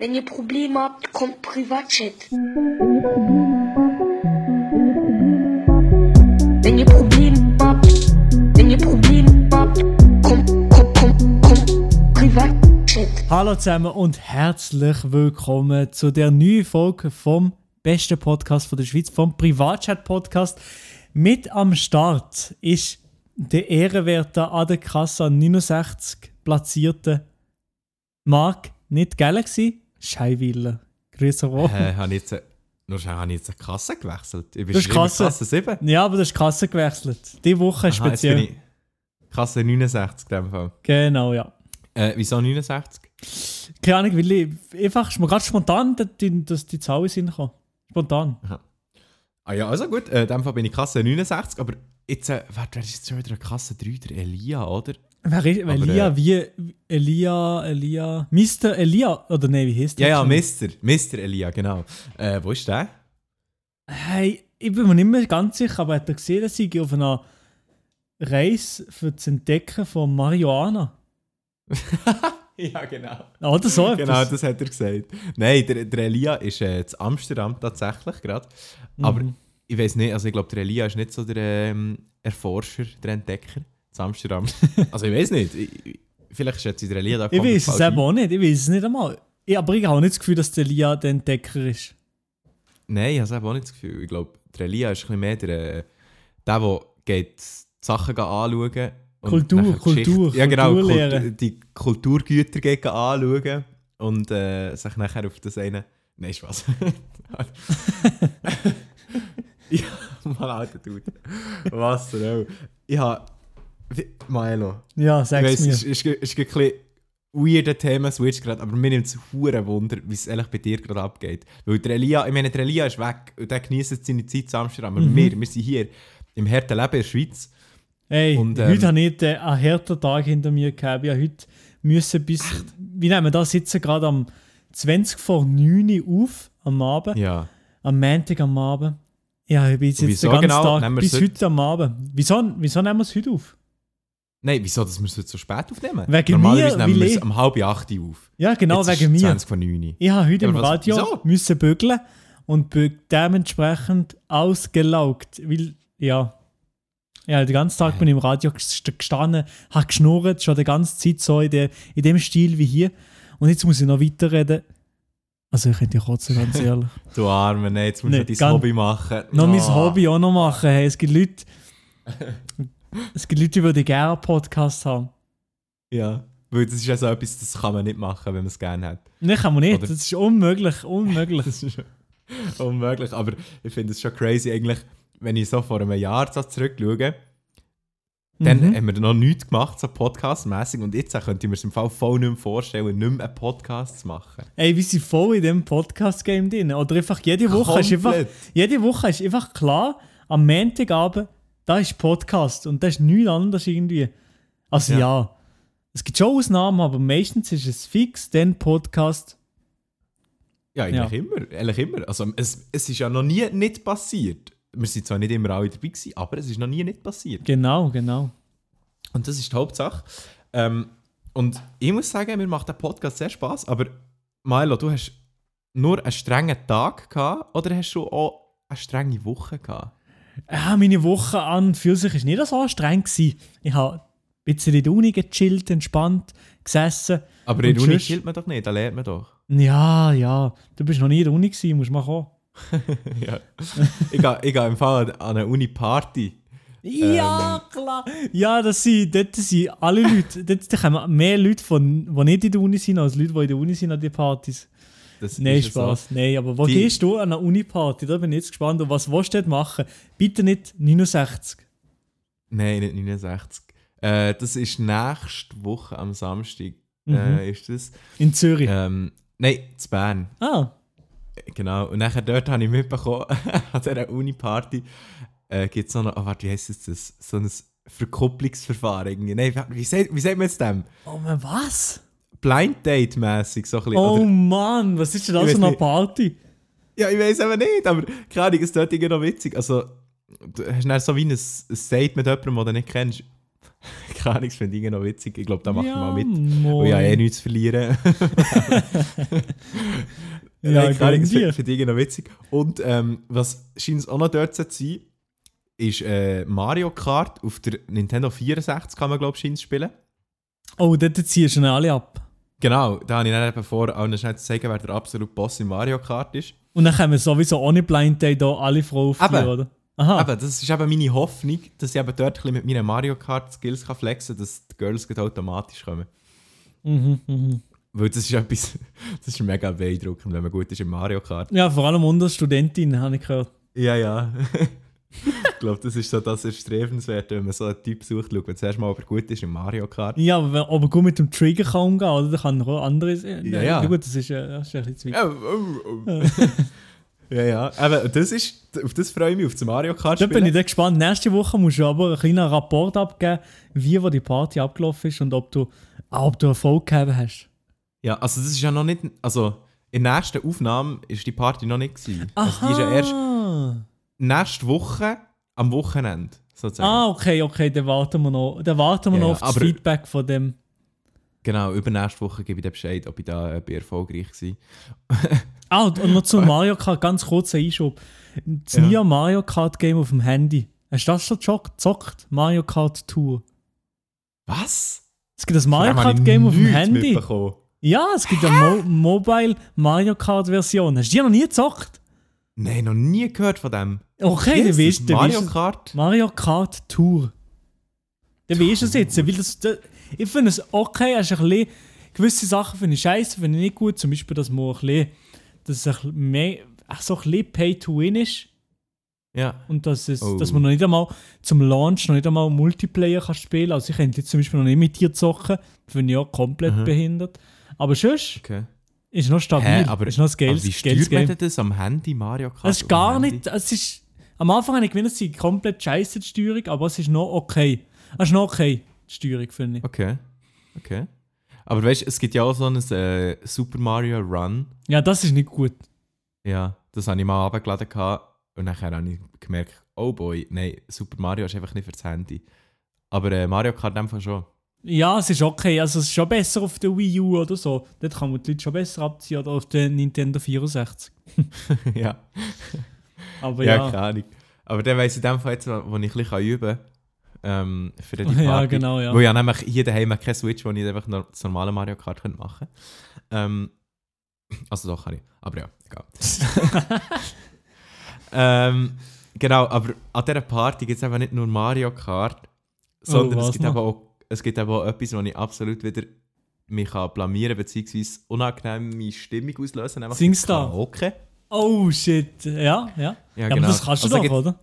Wenn ihr Probleme habt, kommt Privatchat. Wenn ihr Probleme habt, wenn ihr Probleme habt, kommt, kommt, kommt, kommt Privatchat. Hallo zusammen und herzlich willkommen zu der neuen Folge vom besten Podcast von der Schweiz, vom Privatchat-Podcast. Mit am Start ist der ehrenwerte an der Kasse 69 platzierte Mark, nicht Galaxy, Scheiwiller. Grüße Woche. Äh, habe jetzt, nur schon, habe ich jetzt eine Kasse gewechselt? Ich bin Du hast schon immer Kasse- Kasse 7. Ja, aber du hast die Kasse gewechselt. Die Woche ist Aha, speziell. Kasse 69 in dem Fall. Genau, ja. Äh, wieso 69? Keine Ahnung, weil ich einfach ist mir gerade spontan, dass die, dass die Zahl Sinn kam. Spontan. Ah ja, also gut, äh, in dem Fall bin ich Kasse 69, aber jetzt, äh, warte, wer ist jetzt schon wieder eine Kasse 3? Der Elia, oder? Wer ist Aber, Elia? äh, wie Elia, Elia. Mr. Elia? Oder nein, wie heißt Ja, der? ja, schon? Mister. Mister Elia, genau. Äh, wo ist der? Hey, ich bin mir nicht mehr ganz sicher, aber hat er gesehen, dass ich auf einer Reise für das Entdecken von Marihuana? ja, genau. Oder so etwas. Genau, das hat er gesagt. Nein, der, der Elia ist äh, in Amsterdam tatsächlich gerade. Aber Mhm. ich weiß nicht, also ich glaube, der Elia ist nicht so der ähm, Erforscher, der Entdecker Amsterdam. also ich weiß nicht. Ich, ich- vielleicht schätze ich der Elia da Ich weiß es eben auch nicht. Ich weiß es nicht einmal. Ich, aber ich habe nicht das Gefühl, dass der Elia der Entdecker ist. Nein, ich habe eben auch nicht das Gefühl. Ich glaube, der Elia ist ein bisschen mehr der, äh, der, der geht die Sachen anschauen Kultur, Kultur, ja, genau. Kultur, die Kulturgüter geht gehen anschauen und äh, sich nachher auf das eine... Nein, Spaß. ja, mal alter Dude. Was denn auch. Ich habe... Milo, Ja, sag's weiss, mir. es ist, ist, ist ein bisschen weirder Thema-Switch gerade, aber mir nimmt es hure Wunder, wie es ehrlich bei dir gerade abgeht. Weil der Elia, ich meine, der Elia ist weg und der genießt jetzt seine Zeit zu Amsterdam. Aber Mhm. wir, wir sind hier im harten Leben in der Schweiz. Hey, Und, ähm, heute habe ich einen harten Tag hinter mir gehabt. Ich habe heute müssen bis. Wie nehmen wir da sitzen gerade am 20 vor 9 Uhr auf am Abend. Ja. Am Montag am Abend. Ja, ich bin jetzt Und den ganzen genau Tag bis es heute am Abend. Wieso, wieso nehmen wir es heute auf? Nein, wieso, dass wir es heute so spät aufnehmen? Wegen Normalerweise mir, nehmen wir es um halb acht auf. Ja, genau, Jetzt wegen ist mir. 20 von 9. Ich habe heute Ja, im Radio wieso? müssen bügeln und dementsprechend ausgelaugt. Weil, ja. Ja, den ganzen Tag bin ich im Radio gest- gestanden, habe geschnurrt, schon die ganze Zeit so in, der, in dem Stil wie hier. Und jetzt muss ich noch weiterreden. Also ich könnte ja kotzen, ganz ehrlich. Du Arme, nein, jetzt musst Nee, du dein Hobby machen. noch mein Oh. Hobby auch noch machen. Hey, es gibt Leute, es gibt Leute, die gerne einen Podcast haben. Ja, weil das ist ja so etwas, das kann man nicht machen, wenn man es gerne hat. Nein, kann man nicht. Oder- Das ist unmöglich, unmöglich. Das ist unmöglich. Aber ich finde es schon crazy, eigentlich, wenn ich so vor einem Jahr so zurückschaue, dann Mhm. haben wir noch nichts gemacht, so podcastmäßig Und jetzt könnte ich mir es im Fall voll nicht mehr vorstellen, nicht mehr einen Podcast zu machen. Ey, wir sind voll in dem Podcast-Game drin. Oder einfach jede Woche ist einfach, jede Woche ist einfach klar, am Montagabend, da ist Podcast und das ist nichts anderes irgendwie. Also ja. Ja. es gibt schon Ausnahmen, aber meistens ist es fix, dann Podcast. Ja, eigentlich immer. Eigentlich immer. Also, es, es ist ja noch nie nicht passiert. Wir sind zwar nicht immer alle dabei gewesen, aber es ist noch nie nicht passiert. Genau, genau. Und das ist die Hauptsache. Ähm, und ich muss sagen, mir macht der Podcast sehr Spaß. Aber Milo, du hast nur einen strengen Tag gehabt oder hast du auch eine strenge Woche gehabt? Ja, meine Woche an für sich ist nicht so streng gewesen. Ich habe ein bisschen in der Uni gechillt, entspannt, gesessen. Aber in der Uni chillt man doch nicht, da lernt man doch. Ja, ja, du bist noch nie in der Uni gewesen, musst mal kommen. ja. ich gehe ich gehe im Fall an eine Uni-Party. Ja, klar. Ja, das sind, dort sind alle Leute, dort kommen mehr Leute, von, die nicht in der Uni sind, als Leute, die in der Uni sind an die Partys. Das Nein, Spaß. Nein, aber wo Die- gehst du an eine Uni-Party? Da bin ich jetzt gespannt. Und was willst du dort machen? Bitte nicht 69. Nein, nicht 69. Äh, das ist nächste Woche am Samstag. Mhm. Äh, ist das? In Zürich. Ähm, nein, zu Bern. Ah, Genau. Und nachher dort habe ich mitbekommen, an dieser Uni-Party äh, gibt es so noch, oh, warte, wie heisst das? So ein Verkupplungsverfahren irgendwie. Nein, wie sagt, wie sagt man jetzt dem? oh man, was? Blind Date-mässig so ein bisschen. Oh Oder, Mann, was ist denn Ich das für eine. Party? ja, ich weiß aber nicht, aber keine Ahnung, es tut irgendwie noch witzig. Also, du hast dann so wie ein, ein Date mit jemandem, den du nicht kennst. keine Ahnung, das finde ich noch witzig. Ich glaube, da machen wir ja, mal mit. Moin. Und ja, eh nichts zu verlieren. Ja, keine Ahnung, das finde ich noch witzig. Und ähm, was scheint auch noch dort zu sein, ist äh, Mario Kart auf der Nintendo 64 kann man glaube ich spielen. Oh, dort ziehen schon alle ab. Genau, da habe ich dann eben vor, auch noch schnell zu sagen, wer der absolute Boss in Mario Kart ist. Und dann können wir sowieso ohne Blind Day da alle aufführen, Eben. oder? Aha. Aber das ist eben meine Hoffnung, dass ich eben dort ein bisschen mit meinen Mario Kart Skills kann flexen kann, dass die Girls automatisch kommen. Mhm, mhm. Weil das ist etwas, das ist mega beeindruckend, wenn man gut ist im Mario Kart. Ja, vor allem unter Studentinnen, habe ich gehört. Ja, ja. ich glaube, das ist so das Erstrebenswerte, wenn man so einen Typ sucht, schaut man zuerst mal, ob er gut ist im Mario Kart. Ja, aber ob er gut mit dem Trigger kann umgehen oder? Dann kann er auch andere sein. Ja, ja. Gut, das ist, äh, das ist ein bisschen zu weit. Oh, oh, oh. ja, ja. Aber das ist, auf das freue ich mich, auf das Mario Kart Da bin ich dann gespannt. Nächste Woche musst du aber einen kleinen Rapport abgeben, wie wo die Party abgelaufen ist und ob du, ah, ob du Erfolg gehabt hast. Ja, also das ist ja noch nicht, also in der nächsten Aufnahme ist die Party noch nicht gewesen. Also die ist ja erst nächste Woche am Wochenende, sozusagen. Ah, okay, okay, dann warten wir noch, dann warten wir Ja, noch ja, auf das Feedback von dem. Genau, übernächste Woche gebe ich dir Bescheid, ob ich da äh, erfolgreich war. Ah, und noch zum Mario Kart, ganz kurzer Einschub. Das Ja. neue Mario Kart Game auf dem Handy. Hast du das schon gezock- gezockt? Mario Kart Tour. Was? Es gibt das Mario Kart Game auf dem Handy. Ja, es gibt eine Mo Mobile Mario Kart Version. Hast du die noch nie gezockt? Nein, noch nie gehört von dem. Okay, dann weißt du. Mario Kart? Mario Kart Tour. Dann weißt du es jetzt. Weil das, das, ich finde es okay, hast ein bisschen, gewisse Sachen finde ich scheiße, finde ich nicht gut. Zum Beispiel, dass man ein bisschen, dass es ein bisschen mehr, so ein bisschen Pay to Win ist. Ja. Und dass, es, Oh. dass man noch nicht einmal zum Launch noch nicht einmal Multiplayer kann spielen Also ich könnte jetzt zum Beispiel noch nicht mit dir zocken. Finde ich auch komplett Mhm. behindert. Aber sonst Okay. Ist noch stabil. Hä, aber, ist noch ein aber geiles, wie steuert man denn das am Handy, Mario Kart? Es ist gar nicht. Es ist, am Anfang habe ich gewinnt, es ist komplett scheiße die Steuerung, aber es ist noch okay. Es ist noch okay, die Steuerung, finde ich. Okay. Okay. Aber weißt du, es gibt ja auch so einen äh, Super Mario Run. Ja, das ist nicht gut. Ja, das habe ich mal runtergeladen und nachher habe ich gemerkt, oh boy, nein, Super Mario ist einfach nicht fürs Handy. Aber äh, Mario Kart einfach schon. Ja, es ist okay. Also es ist schon besser auf der Wii U oder so. Dort kann man die Leute schon besser abziehen oder auf der Nintendo 64. ja. Aber ja, ja. keine Ahnung. Aber dann weiss ich in dem Fall jetzt, wo wo ich ein bisschen üben kann, ähm, für die Party. Ja, genau, ja. Weil ja nämlich hier daheim keine Switch, wo ich einfach noch das normale Mario Kart könnte machen ähm, Also doch kann ich. Aber ja, egal. ähm, genau, aber an dieser Party gibt es eben nicht nur Mario Kart, sondern Oh, es, gibt noch? eben auch, es gibt eben auch etwas, wo ich absolut wieder mich kann blamieren bzw. unangenehme Stimmung auslösen nämlich Singstar. Karaoke. Oh shit. Ja, ja. Ja, Ja, aber genau. das kannst du Also doch, gibt- oder?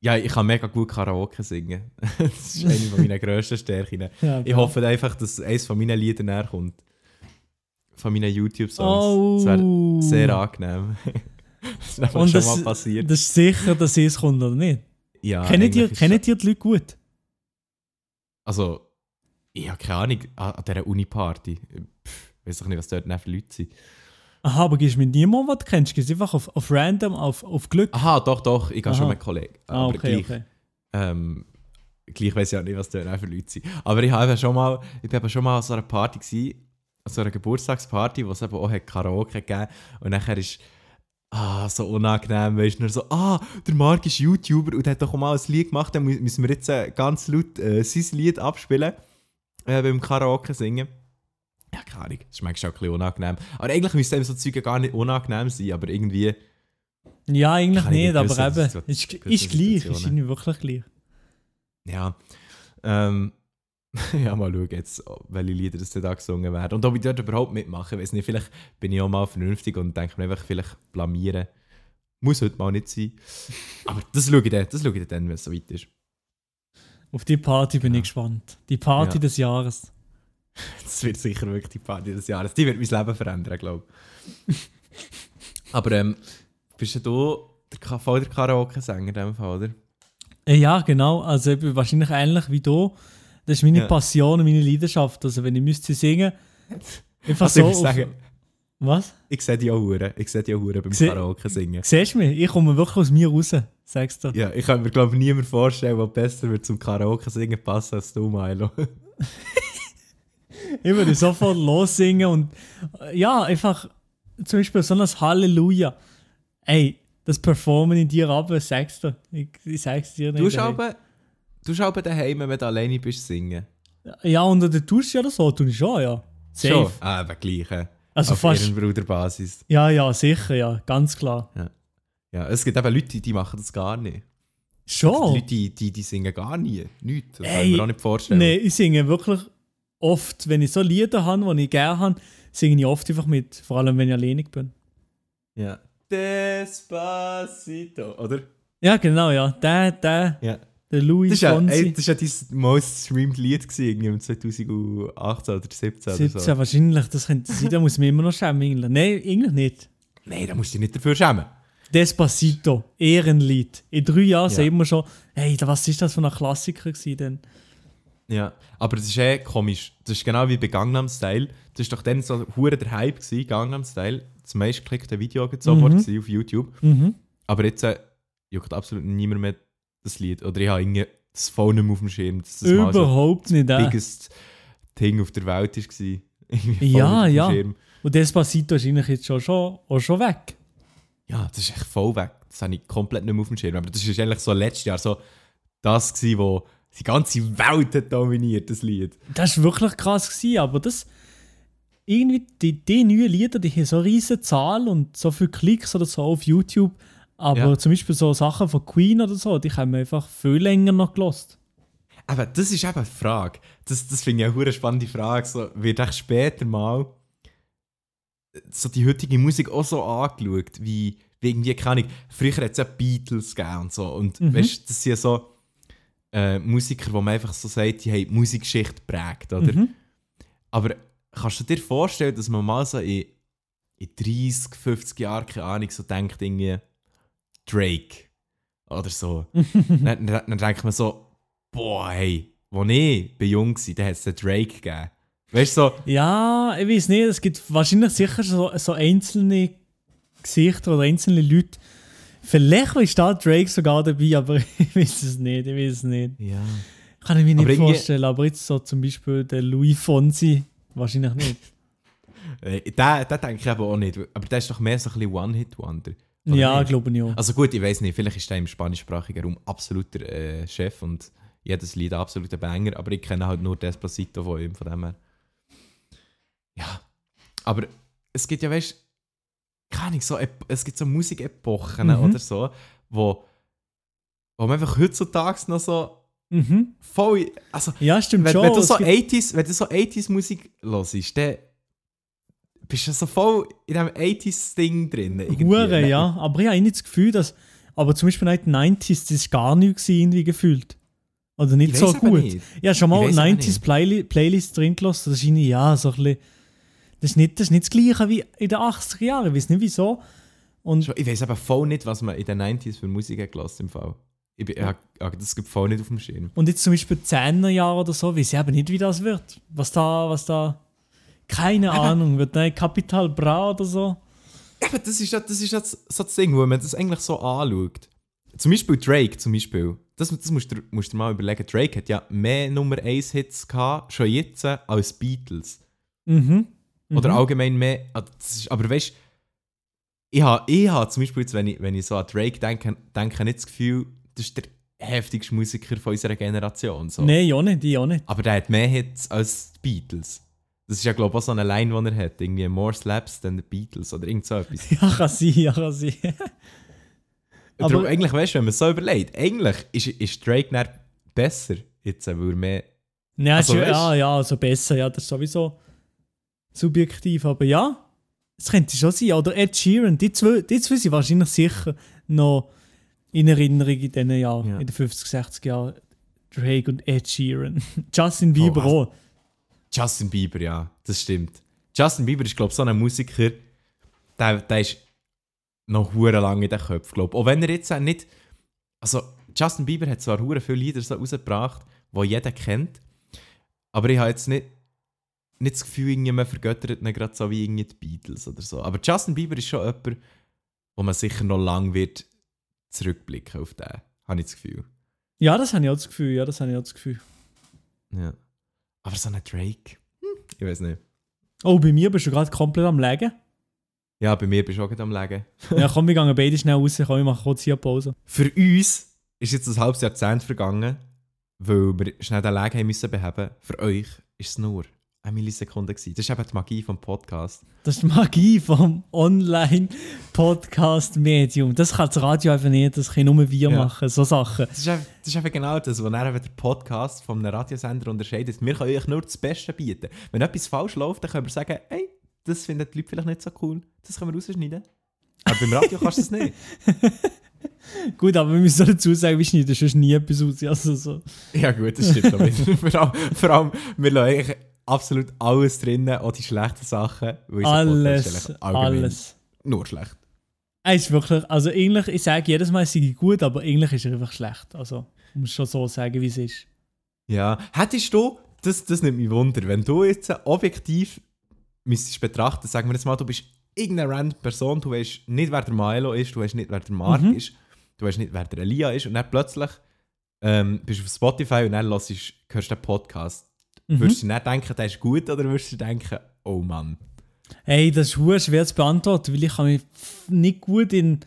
Ja, ich kann mega gut Karaoke singen. das ist eine meiner grössten Stärken. Ja, Ich hoffe einfach, dass eines von meinen Liedern näher kommt. Von meinen YouTube-Songs. Oh. Das wäre sehr angenehm. das ist Und schon das, mal passiert. das ist sicher, dass es kommt, oder nicht? ja, kennt ihr die Leute gut? Also, ich habe keine Ahnung, an, dieser Uni-Party. Ich weiß auch nicht, was dort für Leute sind. Aha, aber gehst du mit niemandem, was du kennst? Gehst du einfach auf, auf random, auf, auf Glück? Aha, doch, doch, ich gehe schon mit Kollegen. ah, Aber okay, gleich, okay. Ähm, gleich weiß ich auch nicht, was dort für Leute sind. Aber ich habe schon mal, ich eben schon mal an so einer Party gewesen, an so einer Geburtstagsparty, wo es eben auch hat Karaoke gegeben und nachher ist ah, so unangenehm, weißt du, nur so, ah, der Marc ist YouTuber und hat doch mal ein Lied gemacht, dann mü- müssen wir jetzt äh, ganz laut äh, sein Lied abspielen, äh, beim Karaoke singen. Ja, keine Ahnung, das ist manchmal auch ein bisschen unangenehm. Aber eigentlich müsste einem so Zeuge gar nicht unangenehm sein, aber irgendwie, Ja, eigentlich nicht, aber eben. Situ- Ist, ist gleich, ist irgendwie wirklich gleich. Ja. Ähm, ja, mal schauen jetzt, welche Lieder das da gesungen werden. Und ob ich dort überhaupt mitmache, weiß nicht. Vielleicht bin ich auch mal vernünftig und denke mir einfach, vielleicht blamieren. Muss heute mal nicht sein. Aber das schaue ich dann, das schaue ich dann, wenn es so weit ist. Auf die Party bin Ja. ich gespannt. Die Party Ja. des Jahres. Das wird sicher wirklich die Party des Jahres. Die wird mein Leben verändern, glaube ich. Aber ähm, bist du der, voll der Karaoke-Sänger in dem Fall, oder? Äh, Ja, genau. Also eben wahrscheinlich ähnlich wie du. Das ist meine Ja. Passion und meine Leidenschaft. Also wenn ich müsste singen, einfach Also ich so. auf- sagen, Was? ich sehe die auch hure. Ich sehe die auch hure beim Karaoke singen. Siehst du mich? Ich komme wirklich aus mir raus. Sagst du. Ja, ich kann mir glaube ich niemand vorstellen, der besser wird zum Karaoke singen passen als du, Milo. Ich würde sofort lossingen und äh, ja, einfach zum Beispiel so ein Halleluja. Ey, das Performen in dir ab, sagst du. Ich, ich sag's dir nicht. Du ey. aber, du aber daheim, wenn du alleine bist, singen. Ja, unter der Dusche oder so, tue ich schon, ja. Safe. Schon? Ah, aber gleich. Also Auf fast. Ehrenbruderbasis. Ja, ja, sicher, ja, ganz klar. Ja, es gibt eben Leute, die- machen das gar nicht. Schon? Die Leute, die, die, die singen gar nie. Nichts. Das kann Ey, ich mir auch nicht vorstellen. Nein, ich singe wirklich oft, wenn ich so Lieder habe, die ich gerne habe, singe ich oft einfach mit, vor allem wenn ich alleinig bin. Ja. Despacito, oder? Ja, genau, ja. Der, der, Ja. der Louis Das ist ja, ey, das ist ja dein most streamed Lied gewesen, irgendwie im 2018 oder 2017 oder 17 so. wahrscheinlich, das könnte sein, da muss mich immer noch schämen. Nein, eigentlich nicht. Nein, da musst du dich nicht dafür schämen. Despacito, Ehrenlied. In drei Jahren Ja. sehen wir schon, hey, was ist das für ein Klassiker gewesen denn? Ja, aber das ist eh komisch. Das ist genau wie bei Gangnam Style. Das ist doch dann so hure der Hype gewesen, Gangnam Style. Das meistgeklickte Video jetzt sofort Mhm. auf YouTube. Mhm. Aber jetzt äh, juckt absolut niemand mehr das Lied. Oder ich habe irgendwie das Phone nicht mehr auf dem Schirm. Dass das mal so Überhaupt nicht. das Äh. biggest Ding auf der Welt war. Ja, ja. Und Despacito ist eigentlich jetzt schon, schon, auch schon weg. Ja, das ist echt voll weg. Das habe ich komplett nicht mehr auf dem Schirm. Aber das ist eigentlich so letztes Jahr so das gewesen, wo die ganze Welt hat dominiert, das Lied. Das war wirklich krass, gewesen, aber das. Irgendwie, die, die neuen Lieder, die haben so eine riesige Zahl und so viele Klicks oder so auf YouTube. Aber Ja. zum Beispiel so Sachen von Queen oder so, die haben wir einfach viel länger noch gelost. Aber das ist eben die Frage. Das, das finde ich eine spannende Frage. So, wird echt später mal so die heutige Musik auch so angeschaut, wie, wie irgendwie, keine Ahnung, früher hat es ja Beatles gegeben und so. Und Mhm. weißt das sind ja so äh, Musiker, wo man einfach so sagt, die haben die Musikgeschichte geprägt, oder? Mhm. Aber kannst du dir vorstellen, dass man mal so in, in 30, 50 Jahren, keine Ahnung, so denkt, irgendwie Drake oder so. dann, dann, dann denkt man so, boah, hey, als ich bei jung war, dann hat es den Drake gegeben. Weißt du, so, Ja, ich weiß nicht, es gibt wahrscheinlich sicher so, so einzelne Gesichter oder einzelne Leute. Vielleicht ist da Drake sogar dabei, aber ich weiß es nicht, ich weiß es nicht. ja. Kann ich mir nicht vorstellen, aber jetzt so zum Beispiel der Louis Fonsi, wahrscheinlich nicht. Äh, Den, den denke ich aber auch nicht. Aber der ist doch mehr so ein bisschen One-Hit-Wonder. Ja, glaube ich auch. Also gut, ich weiß nicht, vielleicht ist der im spanischsprachigen Raum absoluter äh, Chef und jedes Lied absoluter Banger, aber ich kenne halt nur Despacito von ihm, von dem her. Ja, aber es gibt ja, weißt du, keine Ahnung, so, es gibt so Musikepochen Mhm. oder so, wo, wo man einfach heutzutage noch so Mhm. voll, also Ja, stimmt wenn, schon. wenn, du so gibt- 80s, wenn du so 80s Musik hörst, dann bist du so voll in diesem 80s-Ding drin. irgendwie. Hure, ja. Aber ich habe nicht das Gefühl, dass. Aber zum Beispiel in den 90s, das war gar nichts irgendwie gefühlt. Oder nicht Ich so gut. nicht. Ja, schon mal Ich weiss aber 90s nicht. Playli Playlist drin gelassen. Das ist irgendwie, ja, so ein bisschen. Das ist, nicht, das ist nicht das Gleiche wie in den 80er Jahren. Ich weiß nicht wieso. Und Ich weiß aber voll nicht, was man in den 90s für Musik hat gelassen im Fall. Ich, bin, ich, hab- das gibt voll nicht auf dem Schirm. Und jetzt zum Beispiel 10er Jahre oder so, weiß ich eben nicht, wie das wird. Was da, was da. Keine Ahnung, wird da Capital Bra oder so? Aber das ist ja das, ist ja das- so das Ding, wo man das eigentlich so anschaut. Zum Beispiel Drake, zum Beispiel. Das, das musst, du, musst du dir mal überlegen. Drake hat ja mehr Nummer 1 Hits gehabt, schon jetzt, äh, als Beatles. Mhm. Oder Mhm. allgemein mehr. ah, ist, aber weißt du, ich habe ich ha zum Beispiel, jetzt, wenn, ich, wenn ich so an Drake denke, denke nicht das Gefühl, das ist der heftigste Musiker von unserer Generation. So. Nein, ja nicht, ich auch nicht. Aber der hat mehr Hits als die Beatles. Das ist ja, glaube ich, auch so eine Line, die er hat. Irgendwie more slaps than the Beatles oder irgend so etwas. Ja, kann sein, ja, kann sein. Aber Aber- eigentlich, weißt du, wenn man so überlegt, eigentlich ist, ist Drake dann besser jetzt, weil er mehr. Ja, Also, ist, weißt- ja, ja, also besser, ja, das ist sowieso subjektiv, aber ja, es könnte schon sein. Oder Ed Sheeran, die zwei, die zwei sind wahrscheinlich sicher noch in Erinnerung in diesen Jahren, Ja. in den 50, 60 Jahren. Drake und Ed Sheeran. Justin Bieber was? auch. Justin Bieber, ja, das stimmt. Justin Bieber ist, glaube ich, so ein Musiker, der, der ist noch hure lang in den Köpfen, glaube ich. Auch wenn er jetzt nicht. Also, Justin Bieber hat zwar hure viele Lieder so rausgebracht, die jeder kennt, aber ich habe jetzt nicht, nicht das Gefühl, irgendwie, man vergöttert ihn gerade so wie irgendwie die Beatles oder so. Aber Justin Bieber ist schon jemand, wo man sicher noch lange wird zurückblicken auf den. Habe ich das Gefühl. Ja, das habe ich auch das Gefühl. Ja, das habe ich auch das Gefühl. Ja. Aber so ein Drake, hm, ich weiß nicht. Oh, bei mir bist du gerade komplett am Legen. Ja, bei mir bist du auch gerade am Legen. ja, komm, wir gehen beide schnell raus. Komm, ich mache kurz hier Pause. Für uns ist jetzt ein halbes Jahrzehnt vergangen, weil wir schnell den Lag haben müssen beheben. Für euch ist es nur eine Millisekunde gewesen. Das ist eben die Magie vom Podcast. Das ist die Magie vom Online-Podcast-Medium. Das kann das Radio einfach nicht, das können nur wir Ja. machen, so Sachen. Das ist, eben, das ist eben genau das, was der Podcast einem Radiosender unterscheidet. Wir können euch nur das Beste bieten. Wenn etwas falsch läuft, dann können wir sagen, hey, das finden die Leute vielleicht nicht so cool. Das können wir rausschneiden. Aber beim Radio kannst du das nicht. Gut, aber wir müssen dazu sagen, wir schneiden sonst nie etwas aus. Also so. Ja gut, das stimmt. aber vor, allem, vor allem, wir lassen absolut alles drinnen, auch die schlechten Sachen. ist Alles, alles. Nur schlecht. Er ist wirklich, also eigentlich, ich sage jedes Mal, es sei gut, aber eigentlich ist er einfach schlecht. Also, muss schon so sagen, wie es ist. Ja, hättest du, das, das nimmt mich Wunder, wenn du jetzt objektiv müsstest betrachten, sagen wir jetzt mal, du bist irgendeine random Person, du weißt nicht, wer der Milo ist, du weißt nicht, wer der Mark Mhm. ist, du weißt nicht, wer der Elia ist und dann plötzlich ähm, bist du auf Spotify und dann hörst, hörst du den Podcast. Mhm. Würdest du nicht denken, der ist gut oder würdest du denken, oh Mann? Hey, das ist hure schwer zu beantworten, weil ich kann mich nicht gut in,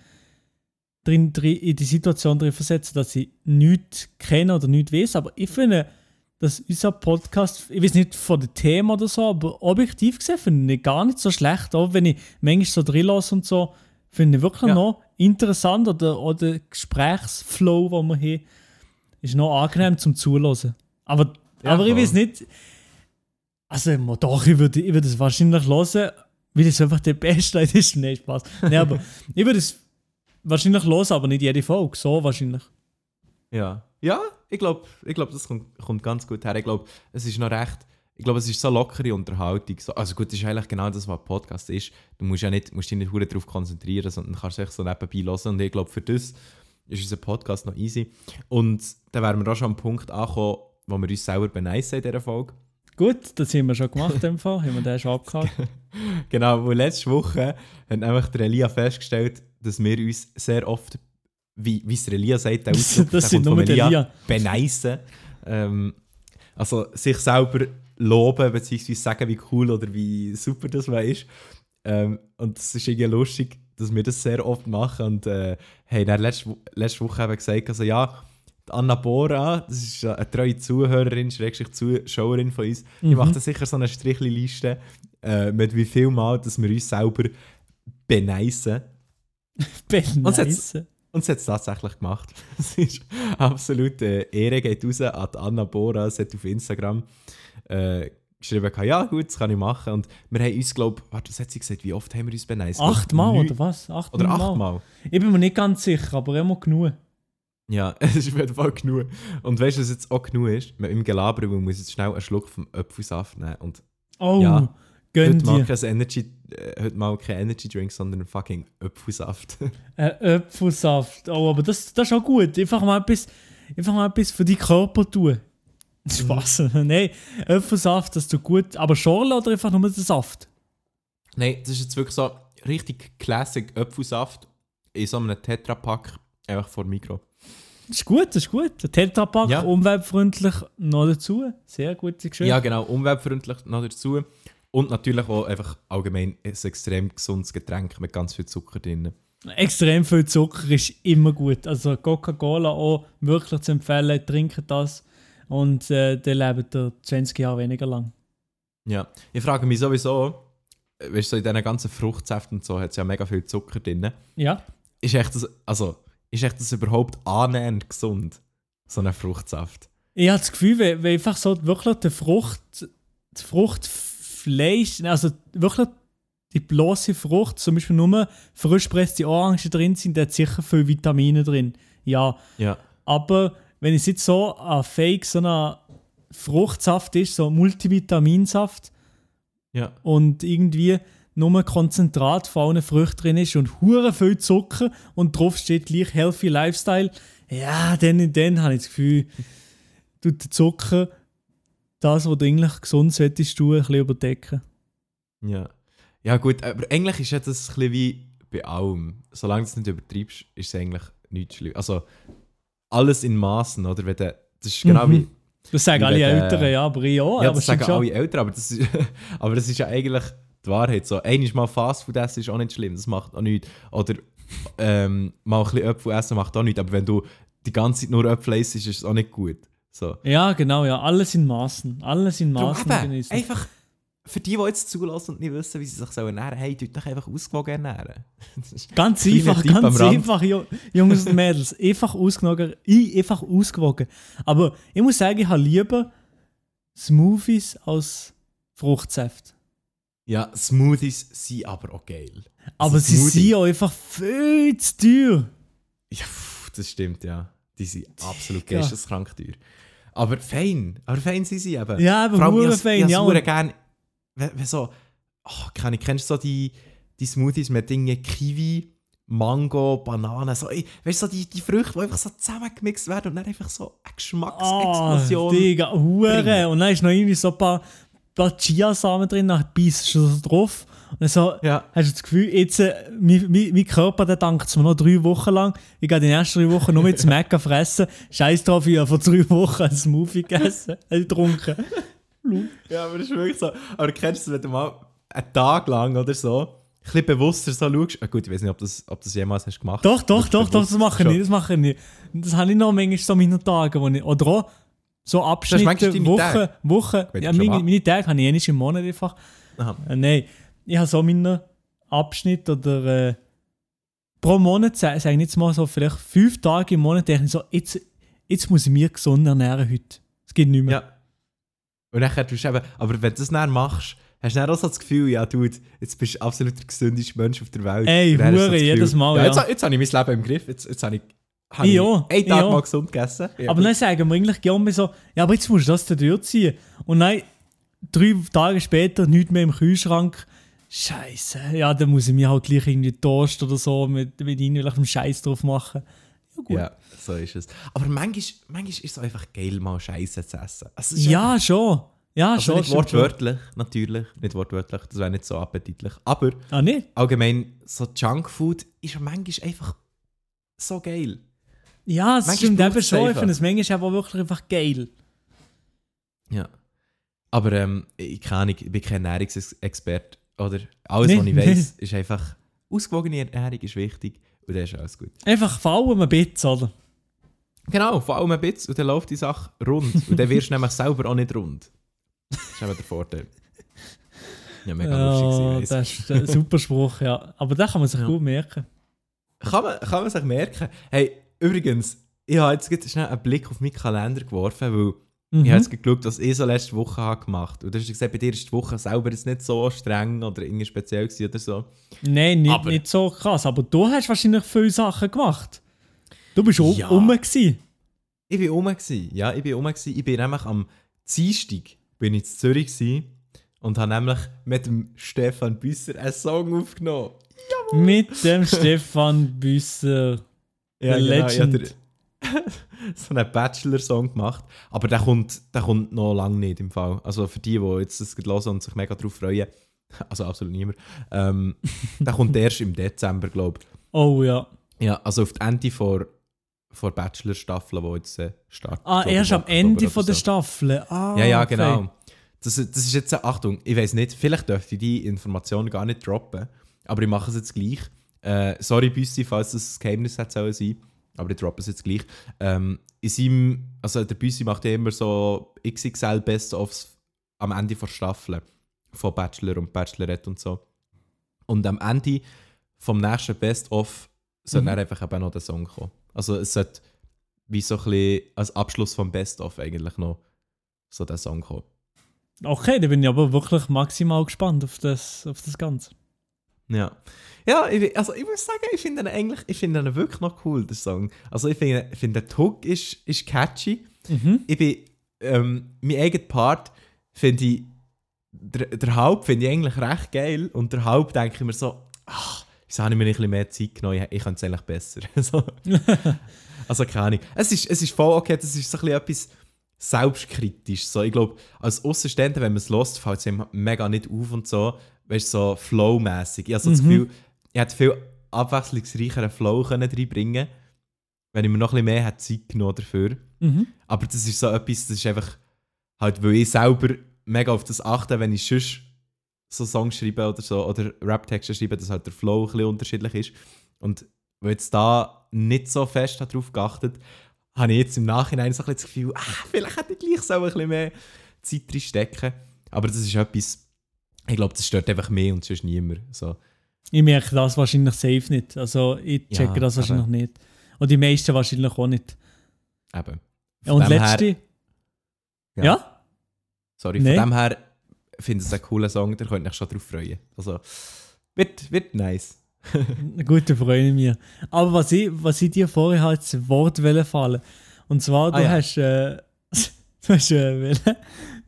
drin, in die Situation drin versetzen, dass ich nichts kenne oder nichts weiß. Aber ich finde, dass unser Podcast, ich weiß nicht von dem Thema oder so, aber objektiv gesehen finde ich gar nicht so schlecht. Auch wenn ich manchmal so drin lasse und so, finde ich wirklich Ja. noch interessant oder, oder Gesprächsflow, den wir haben, ist noch angenehm zum Zuhören. Aber, Ja, aber ich weiß nicht, also doch, ich würde ich würd es wahrscheinlich hören, weil es einfach der beste ist. Nein, Spaß. Nein, aber ich würde es wahrscheinlich hören, aber nicht jede Folge. So wahrscheinlich. Ja. Ja, ich glaube, ich glaub, das kommt, kommt ganz gut her. Ich glaube, es ist noch recht. Ich glaube, es ist so lockere Unterhaltung. So, also gut, das ist eigentlich genau das, was ein Podcast ist. Du musst, ja nicht, musst dich nicht darauf konzentrieren, sondern kannst echt so nebenbei hören. Und ich glaube, für das ist unser Podcast noch easy. Und dann wären wir auch schon am Punkt angekommen, wo wir uns selber beneisen in dieser Folge. Gut, das haben wir schon gemacht dem Fall. Haben wir den schon abgehakt. Genau, weil letzte Woche hat nämlich der Elia festgestellt, dass wir uns sehr oft, wie, wie es der Elia sagt, der Ausdruck, das sind nur der Lia. beneisen. Ähm, also sich selber loben, beziehungsweise sagen, wie cool oder wie super das war ist. Ähm, und es ist irgendwie lustig, dass wir das sehr oft machen. Und äh, haben dann letzte, letzte Woche eben gesagt, also ja, Anna Bora, das ist eine treue Zuhörerin, schrägstrich Zuschauerin von uns, die Mhm. macht dann sicher so eine Strichliste äh, mit wie viel Mal, dass wir uns selber beneisen. Beneisen. Und sie hat es tatsächlich gemacht. Es ist absolut äh, Ehre geht raus an Anna Bora. Sie hat auf Instagram äh, geschrieben, ja gut, das kann ich machen. Und wir haben uns, glaube ich, was hat sie gesagt, wie oft haben wir uns beneist? Achtmal oder was? Acht, Oder achtmal. Ich bin mir nicht ganz sicher, aber immer genug. Ja, es ist auf jeden Fall genug. Und weißt du, was jetzt auch genug ist? Mit meinem Gelaber, weil muss jetzt schnell einen Schluck vom Apfelsaft nehmen. Und Oh, Ja. gönn heute mal, kein Energy, äh, heute mal kein Energy Drink, sondern einen fucking Apfelsaft. Ein Apfelsaft. Oh, aber das, das ist auch gut. Einfach mal etwas, einfach mal etwas für deinen Körper tun. Spaß. Nein, Apfelsaft, das tut gut. Aber Schorle oder einfach nur den Saft? Nein, das ist jetzt wirklich so richtig Classic Apfelsaft in so einem Tetrapack, einfach vor dem Mikro. Das ist gut, das ist gut. Der Tetrapack, Ja. umweltfreundlich noch dazu. Sehr gut, sehr schön. Ja, genau, umweltfreundlich noch dazu. Und natürlich auch einfach allgemein ein extrem gesundes Getränk mit ganz viel Zucker drin. Extrem viel Zucker ist immer gut. Also Coca-Cola auch wirklich zu empfehlen. Trinkt das und äh, dann lebt ihr 20 Jahre weniger lang. Ja, ich frage mich sowieso, äh, weißt du, so in diesen ganzen Fruchtsäften und so hat es ja mega viel Zucker drin. Ja. Ist echt das, also, ist echt das überhaupt annähernd gesund, so ein Fruchtsaft? Ich habe das Gefühl, wenn, wenn einfach so wirklich die Frucht, die Fruchtfleisch, also wirklich die bloße Frucht, zum Beispiel nur frisch presste Orangen drin sind, da hat sicher viel Vitamine drin. Ja, Ja. aber wenn es jetzt so ein Fake, so ein Fruchtsaft ist, so Multivitaminsaft Ja. und irgendwie nur Konzentrat von allen Früchten drin ist und hure viel Zucker und drauf steht gleich Healthy Lifestyle, ja, dann, dann habe ich das Gefühl, tut der Zucker das, was du eigentlich gesund solltest tun, ein bisschen überdecken. Ja. Ja, gut, aber eigentlich ist ja das ein bisschen wie bei allem. Solange du es nicht übertreibst, ist es eigentlich nichts schlimm. Also, alles in Maßen, oder? Wenn du, das ist genau Mhm. wie... Das sagen alle Älteren, ja, aber ich auch. Ja, aber das sagen schon. alle Eltern, aber das, ist, aber das ist ja eigentlich die Wahrheit. So, einmal mal Fastfood essen ist auch nicht schlimm, das macht auch nichts. Oder ähm, mal ein bisschen Äpfel essen macht auch nichts, aber wenn du die ganze Zeit nur Äpfel isst, ist es auch nicht gut. So. Ja, genau, ja. Alles in Maßen. Alles in Maßen genießen. einfach für die, die jetzt zulassen und nicht wissen, wie sie sich ernähren sollen, hey, tut dich einfach ausgewogen ernähren. Ganz einfach, Tipp ganz einfach, Ju- Jungs und Mädels. Einfach ausgewogen. Ich, einfach ausgewogen. Aber ich muss sagen, ich habe lieber Smoothies als Fruchtsaft. Ja, Smoothies sind aber auch geil. Aber sie Smoothie. sind auch einfach viel zu teuer. Ja, das stimmt, ja. Die sind absolut Digga. geisteskrank teuer. Aber fein. Aber fein sind sie eben. Ja, aber ich fein, ja, Ich und- gerne, wenn, so, oh, keine, kennst du so die, die Smoothies mit Dingen Kiwi, Mango, Banane, so, ich- weißt du, so die, die Früchte, die einfach so zusammengemixt werden und dann einfach so eine Ah, Geschmacksexplosion. Digga, Hure. Und dann ist noch irgendwie so ein paar, paar Chiasamen drin, dann beißt du so drauf. Und dann so, Ja. hast du das Gefühl, jetzt, äh, mein, mein, mein Körper der dankt es mir noch drei Wochen lang. Ich gehe die ersten drei Wochen nur mit dem Mecker fressen. Scheiß drauf, ich habe vor drei Wochen einen Smoothie gegessen, äh, getrunken. ja, aber das ist wirklich so. Aber kennst du, wenn du mal einen Tag lang oder so, ein bisschen bewusster so schaust, ah, gut, ich weiß nicht, ob das, ob das jemals hast gemacht Doch, doch, doch, doch, das mache ich nicht, das mache ich nicht. Das habe ich noch manchmal so meine Tage, wo ich, oder auch so Abschnitte, Wochen, Tage? Wochen, ja, meine, meine Tage habe ich eh nicht im Monat einfach. Aha. Äh, nein, ich habe so meine Abschnitte oder äh, pro Monat, sage sag ich jetzt mal so, vielleicht fünf Tage im Monat, denke ich so, jetzt, jetzt muss ich mich gesund ernähren heute. Es geht nicht mehr. Ja. Und dann tust du eben, aber wenn du das dann machst, hast du dann auch so das Gefühl, ja, du, jetzt bist du absolut der gesündeste Mensch auf der Welt. Ey, Hure, jedes Mal, Jetzt, ja. jetzt habe ich mein Leben im Griff, jetzt, jetzt habe ich, habe Ich ich einen Tag auch. mal gesund gegessen. Ja, Aber dann sagen wir eigentlich gerne so, ja, aber jetzt musst du das da durchziehen. Und dann, drei Tage später, nichts mehr im Kühlschrank. Scheiße, ja, dann muss ich mir halt gleich irgendwie Toast oder so mit, mit irgendwelchem Scheiß drauf machen. Ja, gut. Ja, so ist es. Aber manchmal, manchmal ist es einfach geil, mal Scheiße zu essen. Also, Ja, schon. Ja, Also schon. nicht stimmt schon. wortwörtlich, natürlich. Nicht wortwörtlich, das wäre nicht so appetitlich. Aber Ah, allgemein, so Junkfood ist manchmal einfach so geil. Ja, Manchmal stimmt eben schon. Ich finde es manchmal aber wirklich einfach geil. Ja. Aber ähm, ich, keine Ahnung, ich bin kein Ernährungsexperte. Oder alles, Nee, was ich nee. weiß, ist einfach, ausgewogene Ernährung ist wichtig und dann ist alles gut. Einfach allem ein bisschen, oder? Genau, allem ein bisschen und dann läuft die Sache rund. Und dann wirst du nämlich selber auch nicht rund. Das ist eben der Vorteil. Ja, mega Ja, lustig gewesen. das ist ein super Spruch, ja. Aber den kann man sich Ja. gut merken. Kann man, kann man sich merken. Hey, übrigens, ich habe jetzt gerade schnell einen Blick auf meinen Kalender geworfen, weil Mhm. ich habe jetzt geschaut, was ich so letzte Woche habe gemacht habe. Und du hast gesagt, bei dir ist die Woche selber jetzt nicht so streng oder irgendwie speziell oder so. Nein, nicht, Aber- nicht so krass. Aber du hast wahrscheinlich viele Sachen gemacht. Du bist auch Ja. gewesen. Ich bin rum. Gewesen. Ja, ich bin. Gewesen. Ich bin nämlich am Dienstag bin ich in Zürich gewesen und habe nämlich mit dem Stefan Büsser einen Song aufgenommen. Mit dem Stefan Büsser. Ja, The genau, Legend. so einen Bachelor-Song gemacht. Aber der kommt, der kommt noch lange nicht im Fall. Also für die, die jetzt das hören und sich mega darauf freuen, also absolut niemand, ähm, der kommt erst im Dezember, glaube ich. Oh ja. Ja, also auf die Ende vor, vor Bachelor-Staffel, die jetzt äh, startet. Ah, erst am Ende von der so. Staffel. Ah, Ja, ja, okay. genau. Das, das ist jetzt, Achtung, ich weiß nicht, vielleicht dürfte ich die Information gar nicht droppen, aber ich mache es jetzt gleich. Äh, sorry, Büssi, falls das ein Geheimnis sollen sein, aber ich droppe es jetzt gleich. Ähm, in seinem, also der Büssi macht ja immer so XXL Best-ofs am Ende der Staffel von Bachelor und Bachelorette und so. Und am Ende vom nächsten Best-of sollte Mhm. dann einfach eben noch der Song kommen. Also es sollte wie so ein bisschen als Abschluss vom Best-of eigentlich noch so der Song kommen. Okay, da bin ich aber wirklich maximal gespannt auf das, auf das Ganze. Ja. Ja, ich, also ich muss sagen, ich finde ihn eigentlich, ich finde ihn wirklich noch cool, den Song. Also ich finde, ich finde der Hook ist, ist catchy. Mhm. Ich bin, ähm, mein eigener Part finde ich, der, der Haupt finde ich eigentlich recht geil und der Haupt denke ich mir so, ach, wieso habe ich mir nicht ein bisschen mehr Zeit genommen, ich, könnte es eigentlich besser. so. also keine Ahnung. Es ist, es ist voll okay, das ist so ein bisschen etwas selbstkritisch. So, ich glaube, als Außenstehender, wenn man es lost, fällt es ihm mega nicht auf und so, weißt so flow-mässig. Ich habe so das Mhm. Gefühl, ich hätte viel abwechslungsreicheren Flow können reinbringen wenn ich mir noch ein bisschen mehr hätte Zeit genommen dafür. Mhm. Aber das ist so etwas, das ist einfach halt, weil ich selber mega auf das achte, wenn ich sonst so Songs schreibe oder so, oder Rap-Texte schreibe, dass halt der Flow ein bisschen unterschiedlich ist. Und weil jetzt da nicht so fest darauf geachtet, habe ich jetzt im Nachhinein so ein bisschen das Gefühl, ah, vielleicht hätte ich gleich so ein bisschen mehr Zeit drin stecken. Aber das ist etwas, ich glaube, das stört einfach mehr und sonst niemand. So. Ich merke das wahrscheinlich safe nicht. Also ich Ja, checke das wahrscheinlich aber- nicht. Und die meisten wahrscheinlich auch nicht. Eben. Ja, und dem her- letzte. Ja. ja? Sorry, Nee. von dem her finde ich es einen coolen Song, da könnt ihr euch schon drauf freuen. Also, wird, wird nice. Gut, da freue ich mich. Aber was ich, was ich dir vorher halt das Wort fallen. Und zwar, du Ah, ja. hast, äh, du hast äh, wollen,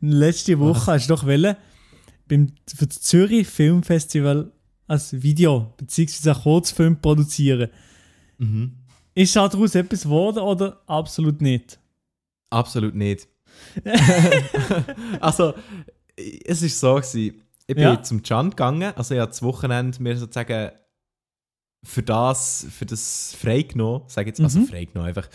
letzte Woche hast du doch wollen, beim, für das Zürich Filmfestival ein Video bzw. einen Kurzfilm produzieren. Mhm. Ist daraus etwas geworden oder absolut nicht? Absolut nicht. also, es war so, gewesen, ich bin Ja. zum Can gegangen, also ich habe das Wochenende mir sozusagen für das, für das freigenommen, sage jetzt, also Mhm. freigenommen einfach.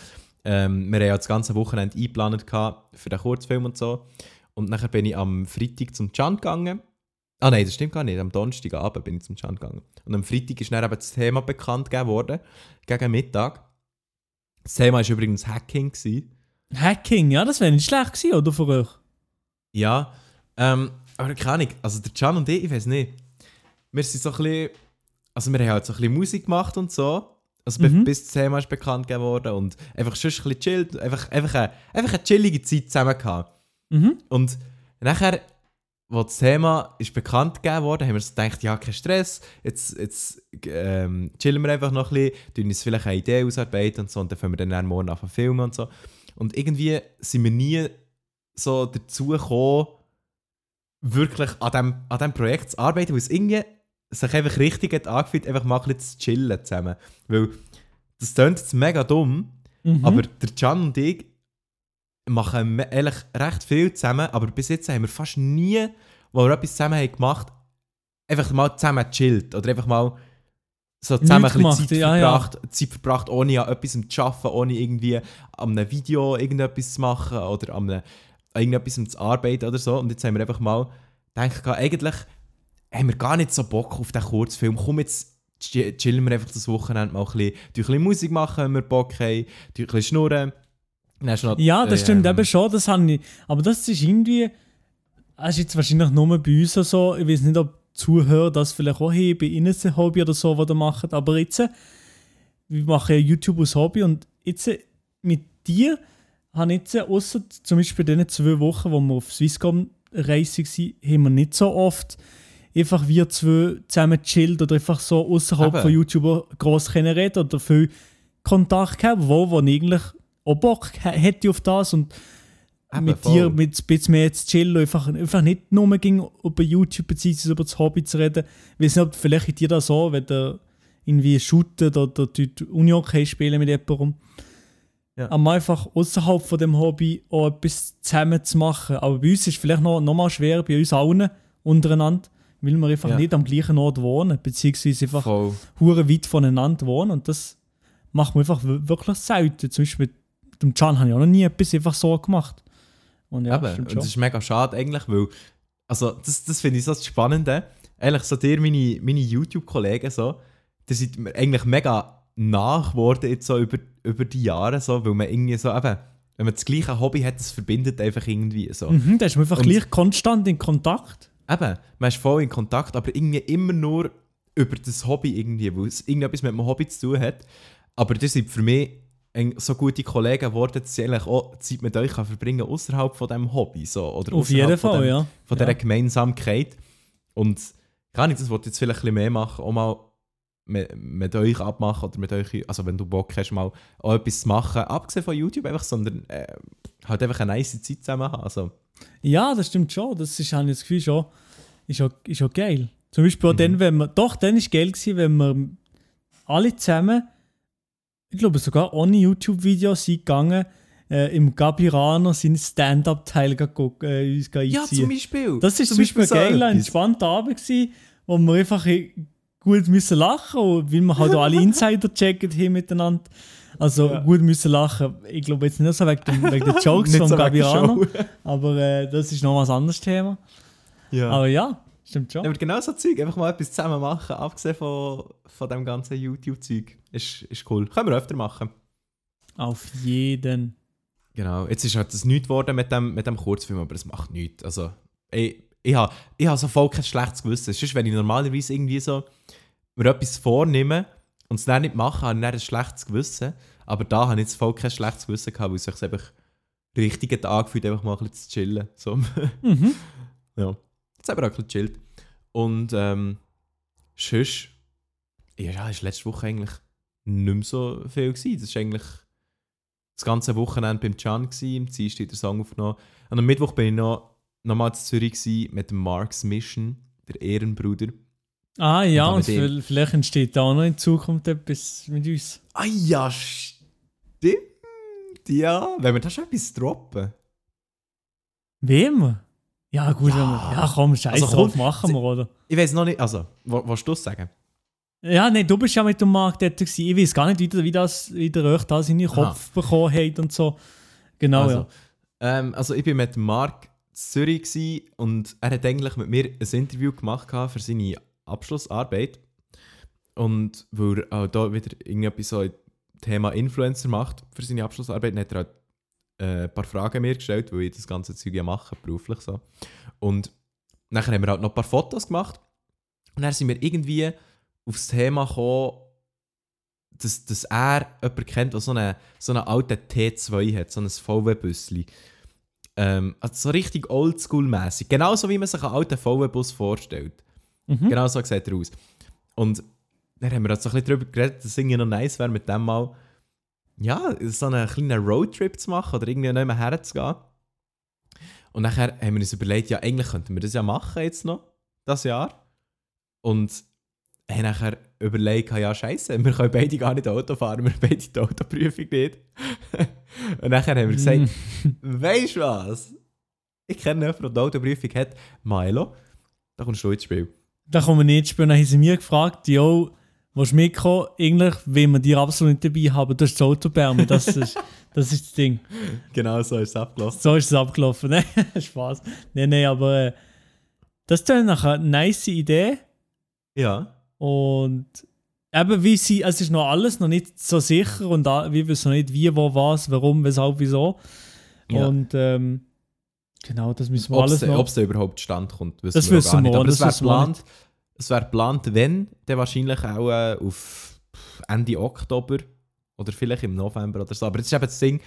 Ähm, wir haben ja das ganze Wochenende eingeplant für den Kurzfilm und so. Und nachher bin ich am Freitag zum Can gegangen. Ah nein, das stimmt gar nicht. Am Donnerstagabend bin ich zum Can gegangen. Und am Freitag ist dann eben das Thema bekannt gegeben worden, gegen Mittag. Das Thema war übrigens Hacking. Gewesen. Hacking, ja, das wäre nicht schlecht gewesen, oder für euch? Ja, ähm, aber keine Ahnung, also der Can und ich, ich weiß nicht. Wir sind so ein bisschen, also wir haben halt so ein bisschen Musik gemacht und so. Also Mhm. bis das Thema ist bekannt gegeben worden und einfach schon ein bisschen chillt, einfach, einfach, eine, einfach eine chillige Zeit zusammen gehabt. Mhm. Und nachher, als das Thema ist bekannt gegeben wurde, haben wir gedacht, ja, kein Stress, jetzt, jetzt ähm, chillen wir einfach noch ein bisschen, tun uns vielleicht eine Idee ausarbeiten und so, und dann fangen wir dann morgen an zu filmen und so. Und irgendwie sind wir nie so dazu gekommen, wirklich an diesem an dem Projekt zu arbeiten, weil es irgendwie sich einfach richtig hat angefühlt, einfach mal ein bisschen zu chillen zusammen. Weil das klingt jetzt mega dumm, Mhm. aber der Can und ich machen me- ehrlich recht viel zusammen, aber bis jetzt haben wir fast nie, wo wir etwas zusammen haben gemacht, einfach mal zusammen gechillt oder einfach mal so zusammen ein bisschen gemacht, Zeit, ja, ja. verbracht, Zeit verbracht, ohne an etwas zu arbeiten, ohne irgendwie an einem Video irgendetwas zu machen oder an, einem, an irgendetwas zu arbeiten oder so. Und jetzt haben wir einfach mal gedacht, eigentlich haben wir gar nicht so Bock auf diesen Kurzfilm. Komm, jetzt chi- chillen wir einfach das Wochenende mal ein bisschen, ein bisschen Musik machen, wenn wir Bock haben, ein bisschen schnurren. Noch, Ja, das äh, stimmt ähm, eben schon, das habe ich. Aber das ist irgendwie. Das ist jetzt wahrscheinlich nur bei uns so. Ich weiß nicht, ob Zuhörer das vielleicht auch haben, bei ihnen ein Hobby oder so, was ihr macht. Aber jetzt, äh, wir machen ja YouTube als Hobby und jetzt äh, mit dir habe ich jetzt, äh, ausser zum Beispiel in diesen zwei Wochen, wo wir auf Swisscom Reise waren, haben wir nicht so oft einfach wir zwei zusammen chillt oder einfach so außerhalb von YouTuber gross können reden oder viel Kontakt gehabt, wo, wo ich eigentlich auch Bock h- hätte auf das und Eben, mit voll. dir mit ein bisschen mehr zu chillen, einfach, einfach nicht nur ging über YouTube bzw. über das Hobby zu reden. Ich weiß nicht, ob vielleicht in dir das so, wenn du irgendwie shootet oder dort Uni-Hockey spielen mit jemandem. Ja. Aber einfach außerhalb von dem Hobby auch etwas zusammen zu machen. Aber bei uns ist es vielleicht noch, noch mal schwer, bei uns allen untereinander, weil wir einfach Ja. nicht am gleichen Ort wohnen, beziehungsweise einfach hure weit voneinander wohnen und das macht man einfach wir- wirklich selten. Zum Beispiel mit dem Can habe ich auch noch nie etwas einfach so gemacht. Und ja, Eben. Und das ist mega schade eigentlich, weil, also das, das finde ich so das Spannende. Ehrlich, so dir, meine, meine YouTube-Kollegen, so, die sind mir eigentlich mega nach geworden jetzt so über, über die Jahre, so, weil man irgendwie so, eben, wenn man das gleiche Hobby hat, das verbindet einfach irgendwie so. Mhm, da ist man einfach Und- gleich konstant in Kontakt. Eben, man ist voll in Kontakt, aber irgendwie immer nur über das Hobby irgendwie, weil es irgendetwas mit dem Hobby zu tun hat. Aber das sind für mich so gute Kollegen geworden, dass sie eigentlich auch Zeit mit euch kann verbringen außerhalb von diesem Hobby. So, oder Auf jeden von Fall, dem, ja. Von Ja. dieser Gemeinsamkeit. Und kann ich das wollte ich jetzt vielleicht ein bisschen mehr machen, auch mal mit, mit euch abmachen oder mit euch, also wenn du Bock hast, mal auch etwas zu machen, abgesehen von YouTube einfach, sondern äh, halt einfach eine nice Zeit zusammen haben. Also, Ja, das stimmt schon. Das ist, habe ich das Gefühl schon, ist auch, ist auch geil. Zum Beispiel auch Mhm. dann, wenn wir, doch, dann ist geil gewesen, wenn wir alle zusammen, ich glaube sogar ohne YouTube-Videos sind gegangen, äh, im Gabiraner seinen Stand-Up-Teil äh, uns einziehen. Beispiel. Das ist zum Beispiel, so geil, ein entspannter Abend gewesen, wo wir einfach gut müssen lachen und weil wir halt auch alle Insider checken haben miteinander. Also Ja. gut müssen lachen. Ich glaube jetzt nicht so wegen, dem, wegen den Jokes von so Gabiano, aber äh, das ist noch was anderes Thema. Ja. Aber ja, stimmt schon. Ja, aber genau so Zeug, einfach mal etwas zusammen machen, abgesehen von, von dem ganzen YouTube-Zeug, ist, ist cool. Können wir öfter machen. Auf jeden. Genau, jetzt ist halt das nichts geworden mit dem, mit dem Kurzfilm, aber es macht nichts. Also, ey, ich habe ich ha so voll kein schlechtes Gewissen. Sonst, wenn ich normalerweise irgendwie so mir etwas vornehme und es dann nicht mache, habe ich dann ein schlechtes Gewissen. Aber da habe ich jetzt voll kein schlechtes Gewissen gehabt, weil es sich einfach richtig angefühlt, einfach mal ein bisschen zu chillen. So. Mhm. Ja. Jetzt haben wir auch ein bisschen chillt. Und ähm, sonst, ja, ja, ist letzte Woche eigentlich nicht mehr so viel gewesen. Das war eigentlich das ganze Wochenende beim Can, im Dienstag den Song aufgenommen. Und am Mittwoch bin ich noch, nochmal in Zürich gewesen mit dem Marks Mission, der Ehrenbruder. Ah ja, Und und vielleicht entsteht da auch noch in Zukunft etwas mit uns. Ah ja, stimmt. Ja, wenn wir da schon etwas droppen. Wem? Ja, gut, Ja. wir, ja komm, scheiß Also, drauf, komm, machen wir, oder? Ich weiß noch nicht, also, wa- willst du das sagen? Ja, nein, du bist ja mit dem Markt dort gewesen. Ich weiß gar nicht, wie, wie, das, wie der euch das in den. Kopf bekommen hat und so. Genau, also, ja. ähm, also ich bin mit in Zürich gsi und er hat eigentlich mit mir ein Interview gemacht für seine Abschlussarbeit. Und weil er auch da wieder irgendetwas so Thema Influencer macht für seine Abschlussarbeit, hat er halt äh, ein paar Fragen mir gestellt, weil ich das ganze Zeug ja mache, beruflich so. Und nachher haben wir halt noch ein paar Fotos gemacht. Und dann sind wir irgendwie aufs Thema gekommen, dass, dass er jemanden kennt, der so einen, so einen alten T2 hat, so ein VW-Büsschen. Ähm, also so richtig oldschool-mässig. Genauso wie man sich einen alten VW-Bus vorstellt. Mhm. Genau so sieht er aus. Und dann haben wir halt so ein bisschen darüber geredet, dass es irgendwie noch nice wäre, mit dem mal ja, so einen kleinen Roadtrip zu machen oder irgendwie nicht mehr herzugehen. Und nachher haben wir uns überlegt, ja, eigentlich könnten wir das ja machen jetzt noch, das Jahr. Und haben nachher überlegt, ja, scheiße, wir können beide gar nicht Auto fahren, wir haben beide die Autoprüfung nicht. Und nachher haben wir gesagt, weißt du was? Ich kenne jemanden, der die Autoprüfung hat, Milo, da kommst du ins Spiel. Da kommen wir nicht spielen. Dann haben sie mir gefragt, jo, du mitkommen? Eigentlich will man dir absolut nicht dabei haben. Das ist das Autobärme. Das ist, das ist das Ding. Genau so ist es abgelaufen. So ist es abgelaufen. Nein, Spaß. Nein, nein, aber äh, das ist dann nachher eine nice Idee. Ja. Und eben wie sie, es ist noch alles noch nicht so sicher und da, wir wissen noch nicht wie, wo, was, warum, weshalb, wieso. Ja. Und ähm, genau, das müssen wir Ob alles noch. es da überhaupt stand kommt, wissen Das wir wissen gar nicht. wir, Aber das es wäre wir auch geplant, es wäre geplant, wenn, dann wahrscheinlich auch äh, auf Ende Oktober oder vielleicht im November oder so. Aber das ist eben das Ding,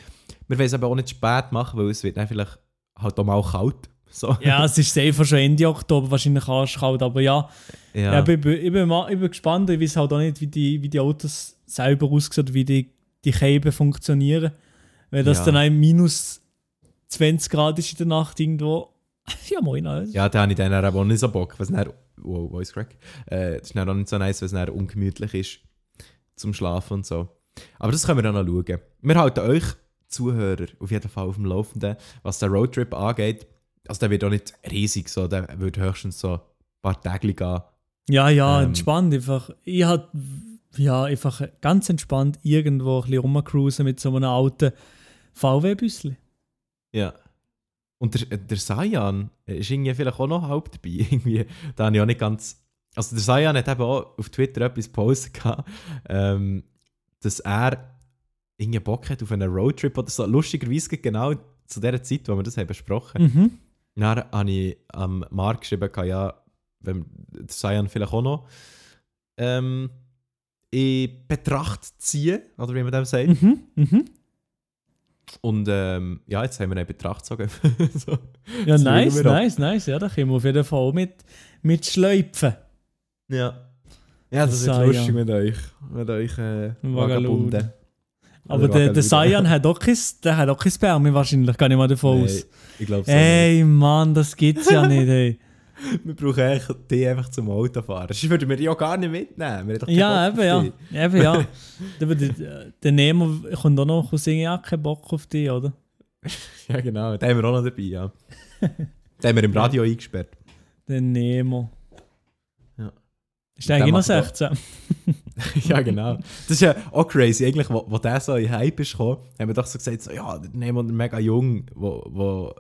wir wollen es aber auch nicht spät machen, weil es wird dann vielleicht halt auch mal kalt. So. ja, es ist safe schon Ende Oktober, wahrscheinlich arschkalt, aber ja, ja. Ja, ich, bin, ich, bin mal, ich bin gespannt. Ich weiß halt auch nicht, wie die, wie die Autos selber aussehen, wie die, die Käben funktionieren. Wenn das Ja. dann ein minus 20 Grad ist in der Nacht irgendwo. Ja, moin. Also. Ja, da habe ich dann auch nicht so Bock, was dann, wow, Voice Crack, äh, das ist dann auch nicht so nice, weil es dann ungemütlich ist zum Schlafen und so. Aber das können wir dann noch schauen. Wir halten euch Zuhörer auf jeden Fall auf dem Laufenden, was den Roadtrip angeht. Also der wird auch nicht riesig, so, der wird höchstens so ein paar Tage gehen. Ja, ja, Ähm. entspannt einfach. Ich hab ja einfach ganz entspannt irgendwo ein bisschen rumcruisen mit so einem alten VW-Büsschen. Ja. Und der, der Sayan ist irgendwie vielleicht auch noch halb dabei. irgendwie, da habe ich auch nicht ganz... Also der Sayan hat eben auch auf Twitter etwas gepostet, ähm, dass er irgendwie Bock hat auf einen Roadtrip oder so. Lustigerweise genau zu der Zeit, wo wir das haben besprochen haben. Mhm. Dann habe ich am Markt geschrieben, gehabt, ja, wenn der Sayan vielleicht auch noch ähm, in Betracht ziehen, oder wie man dem sagt. Mhm. Mhm. Und ähm, ja, jetzt haben wir in Betracht gezogen. so. Ja, nice, nice, nice. Ja, da können wir auf jeden Fall auch mit, mit schleifen. Ja. Ja, das ist lustig mit euch. Mit euch äh. Vagabunden. Aber der, der. Sayan hat auch kein, der hat auch kein Sperma wahrscheinlich, gehe ich mal davon Nee, aus. ich glaube so Ey, Mann, das gibt's ja nicht, ey. Wir brauchen eigentlich die einfach zum Autofahren. Sonst würden wir die auch gar nicht mitnehmen. Ja, eben, ja. Eben, ja. der, der, der Nemo kommt auch noch aus singen, ja, keinen Bock auf dich, oder? Ja, genau. Den haben wir auch noch dabei, ja. Den haben wir im Radio eingesperrt. Der Nemo. Ist der eigentlich noch macht auch- 16? ja, genau. Das ist ja auch crazy. Eigentlich, wo, wo der so in Hype ist gekommen, haben wir doch so gesagt, so, ja, nehmen wir mega jung, wo, wo...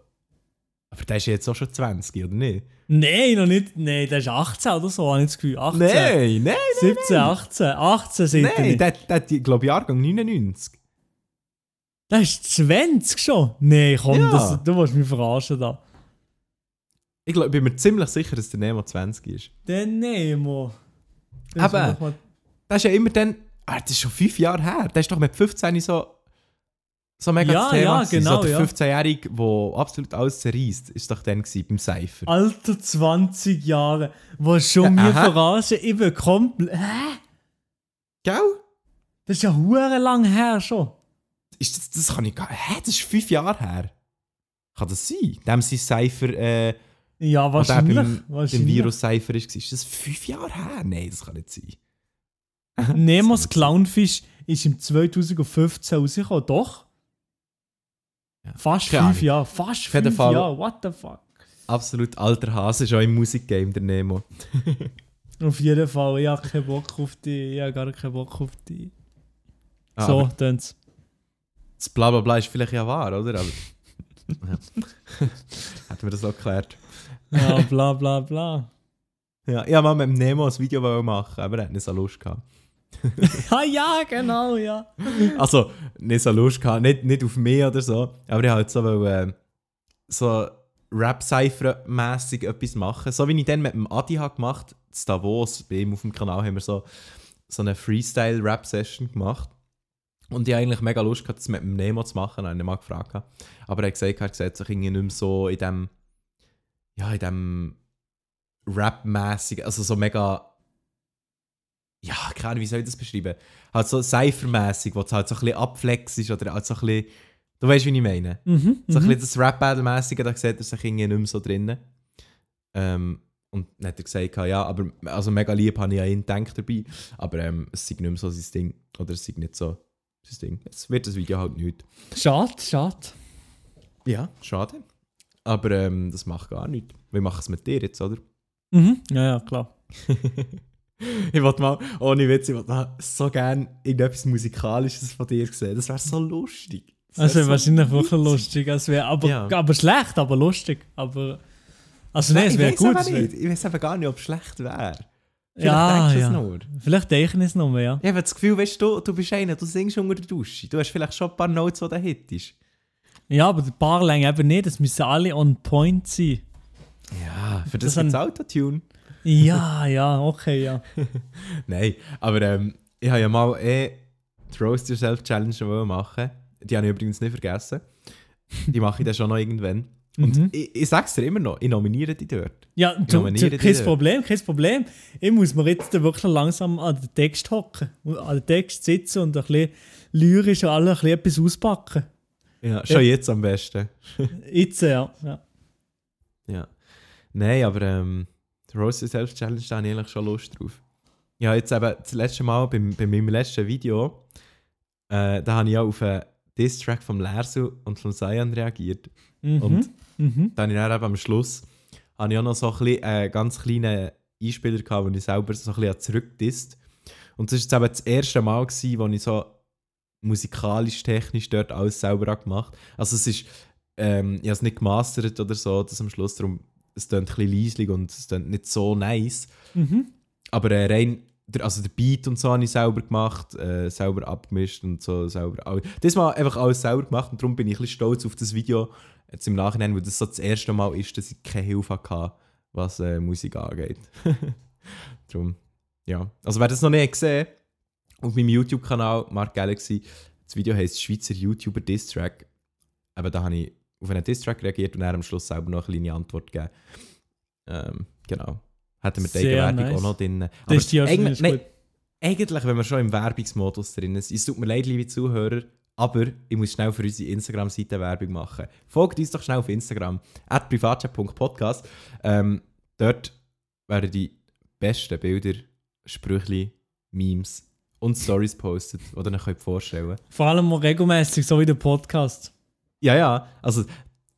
Aber der ist ja jetzt auch schon 20, oder nicht? Nein, noch nicht. Nein, der ist 18 oder so, habe ich das Gefühl. 18. Nein, nein, 17, 18. 18 sind er nein. Der, der hat, glaube ich, Jahrgang 99. Der ist 20 schon. Nein, komm, Ja. das, du musst mich verarschen da. Ich glaub, bin mir ziemlich sicher, dass der Nemo 20 ist. Der Nemo. Das Aber- muss man- Das ist ja immer dann... Ah, das ist schon fünf Jahre her. Der ist doch mit 15 so... So mega Ja, das Thema. ja, gewesen. genau, So der ja. 15-Jährige, der absolut alles zerreißt, ist doch dann beim Cypher. Alter, 20 Jahre. Wo schon mir verarschen, ich bin komplett. Hä? Gell? Das ist ja hure lang her schon. Ist das, das kann ich gar Hä? Das ist fünf Jahre her. Kann das sein? Dem sein Cypher, äh, Ja, wahrscheinlich. beim, beim wahrscheinlich. Virus-Cypher ist, ist das fünf Jahre her? Nein, das kann nicht sein. Nemos Clownfish ist im 2015 rausgekommen, doch? Ja. Fast Keine fünf Ahnung. Jahre. Fast Auf jeden fünf Fall- Jahre. What the fuck? Absolut alter Hase, schon im Musikgame, der Nemo. Auf jeden Fall. Ich habe keinen Bock auf die. Ich habe gar keinen Bock auf die. Ah, so, aber tön's. Das Blablabla ist vielleicht ja wahr, oder? Aber, ja. Hätten wir das auch geklärt. Ja, bla bla bla. Ja, ich wollte mal mit dem Nemo ein Video machen, aber er hat nicht so Lust gehabt. ah ja, genau, ja. Also, nicht so Lust gehabt, nicht, nicht auf mich oder so, aber ich halt so, äh, so Rap-Cypher-mässig etwas machen. So wie ich dann mit dem Adi habe gemacht in Davos, bei ihm auf dem Kanal haben wir so, so eine Freestyle-Rap-Session gemacht. Und ich hatte eigentlich mega Lust gehabt, das mit dem Nemo zu machen, habe ich ihn mal gefragt. Aber er hat gesagt, er sieht sich irgendwie nicht mehr so in dem, ja, in dem Rap-mässig, also so mega ja, keine Ahnung, wie soll ich das beschreiben? Halt so Cypher-mässig, wo es halt so ein bisschen abflex ist oder halt so ein bisschen, du weißt, wie ich meine. Mhm, So ein mhm. bisschen das Rap-Battle-mässige, da sieht er sich irgendwie nicht mehr so drinnen. Ähm, und dann hat er gesagt, ja, aber also mega lieb habe ich an ihn gedacht dabei, aber ähm, es sei nicht mehr so sein Ding. Oder es sei nicht so sein Ding. Es wird das Video halt nicht. Schade, schade. Ja, schade. Aber ähm, das macht gar nichts. Wir machen es mit dir jetzt, oder? Mhm. Ja, ja, klar. ich wollte mal, ohne Witz, ich wollte mal so gerne irgendetwas Musikalisches von dir sehen. Das wäre so lustig. Das Also so wahrscheinlich wirklich lustig. Es wäre aber, Ja. aber schlecht, aber lustig. Aber. Also nein, es wäre gut. aber es nicht. Ich weiß aber gar nicht, ob es schlecht wäre. Vielleicht Ja, denkst du es ja. nur. Vielleicht denke ich es mehr, ja. Ich habe das Gefühl, weißt du, du bist einer, du singst unter der Dusche. Du hast vielleicht schon ein paar Notes, die du hittest. Ja, aber die Barlänge eben nicht. Es müssen alle on point sein. Ja, für Das das, das sind- Autotune. Ja, ja, okay, ja. Nein, aber ähm, ich habe ja mal eh die Roast Yourself Challenge wollen machen. Die habe ich übrigens nicht vergessen. Die mache ich dann schon noch irgendwann. Und Mhm. ich, ich sag's dir immer noch, ich nominiere dich dort. Ja, du, du, kein. Problem, kein Problem. Ich muss mir jetzt wirklich langsam an den Text hocken, an den Text sitzen und ein bisschen lyrisch und alle ein bisschen etwas auspacken. Ja, schon jetzt am besten. Jetzt, ja. ja. Ja. Nein, aber ähm, die Roast Yourself Challenge, da habe ich eigentlich schon Lust drauf. Ja, jetzt eben das letzte Mal beim, bei meinem letzten Video, äh, da habe ich auch auf einen Diss-Track vom Lersu und von Cyan reagiert. Mhm. Und mhm. dann habe ich dann eben am Schluss habe ich auch noch so ein bisschen, äh, ganz kleinen Einspieler gehabt, wo ich selber so ein bisschen zurückdisst. Und das war jetzt eben das erste Mal, gewesen, wo ich so musikalisch, technisch dort alles selber habe gemacht Also es ist, ähm, ich habe es nicht gemastert oder so, das am Schluss, darum, es klingt ein bisschen leislich und es klingt nicht so nice. Mhm. Aber äh, rein, der, also der Beat und so habe ich selber gemacht, äh, selber abgemischt und so selber. all- Das mal einfach alles selber gemacht und darum bin ich ein bisschen stolz auf das Video jetzt im Nachhinein, weil das so das erste Mal ist, dass ich keine Hilfe hatte, was äh, Musik angeht. darum, ja. Also wer das noch nicht gesehen auf meinem YouTube-Kanal Mark Galaxy, das Video heisst Schweizer YouTuber Diss-Track. Aber da habe ich auf einen Diss-Track reagiert und dann am Schluss selber noch eine kleine Antwort gegeben. Ähm, genau. Hätten wir die Eigenwerbung nice. auch noch drin. Aber Das ist die eigentlich, nein, eigentlich, wenn wir schon im Werbungsmodus drin sind, es tut mir leid, liebe Zuhörer, aber ich muss schnell für unsere Instagram-Seite Werbung machen. Folgt uns doch schnell auf Instagram, at privatchat.podcast. Ähm, dort werden die besten Bilder, Sprüchli, Memes und Stories postet, die ihr euch vorstellen könnt. Vor allem regelmäßig, so wie der Podcast. Ja, ja. Also,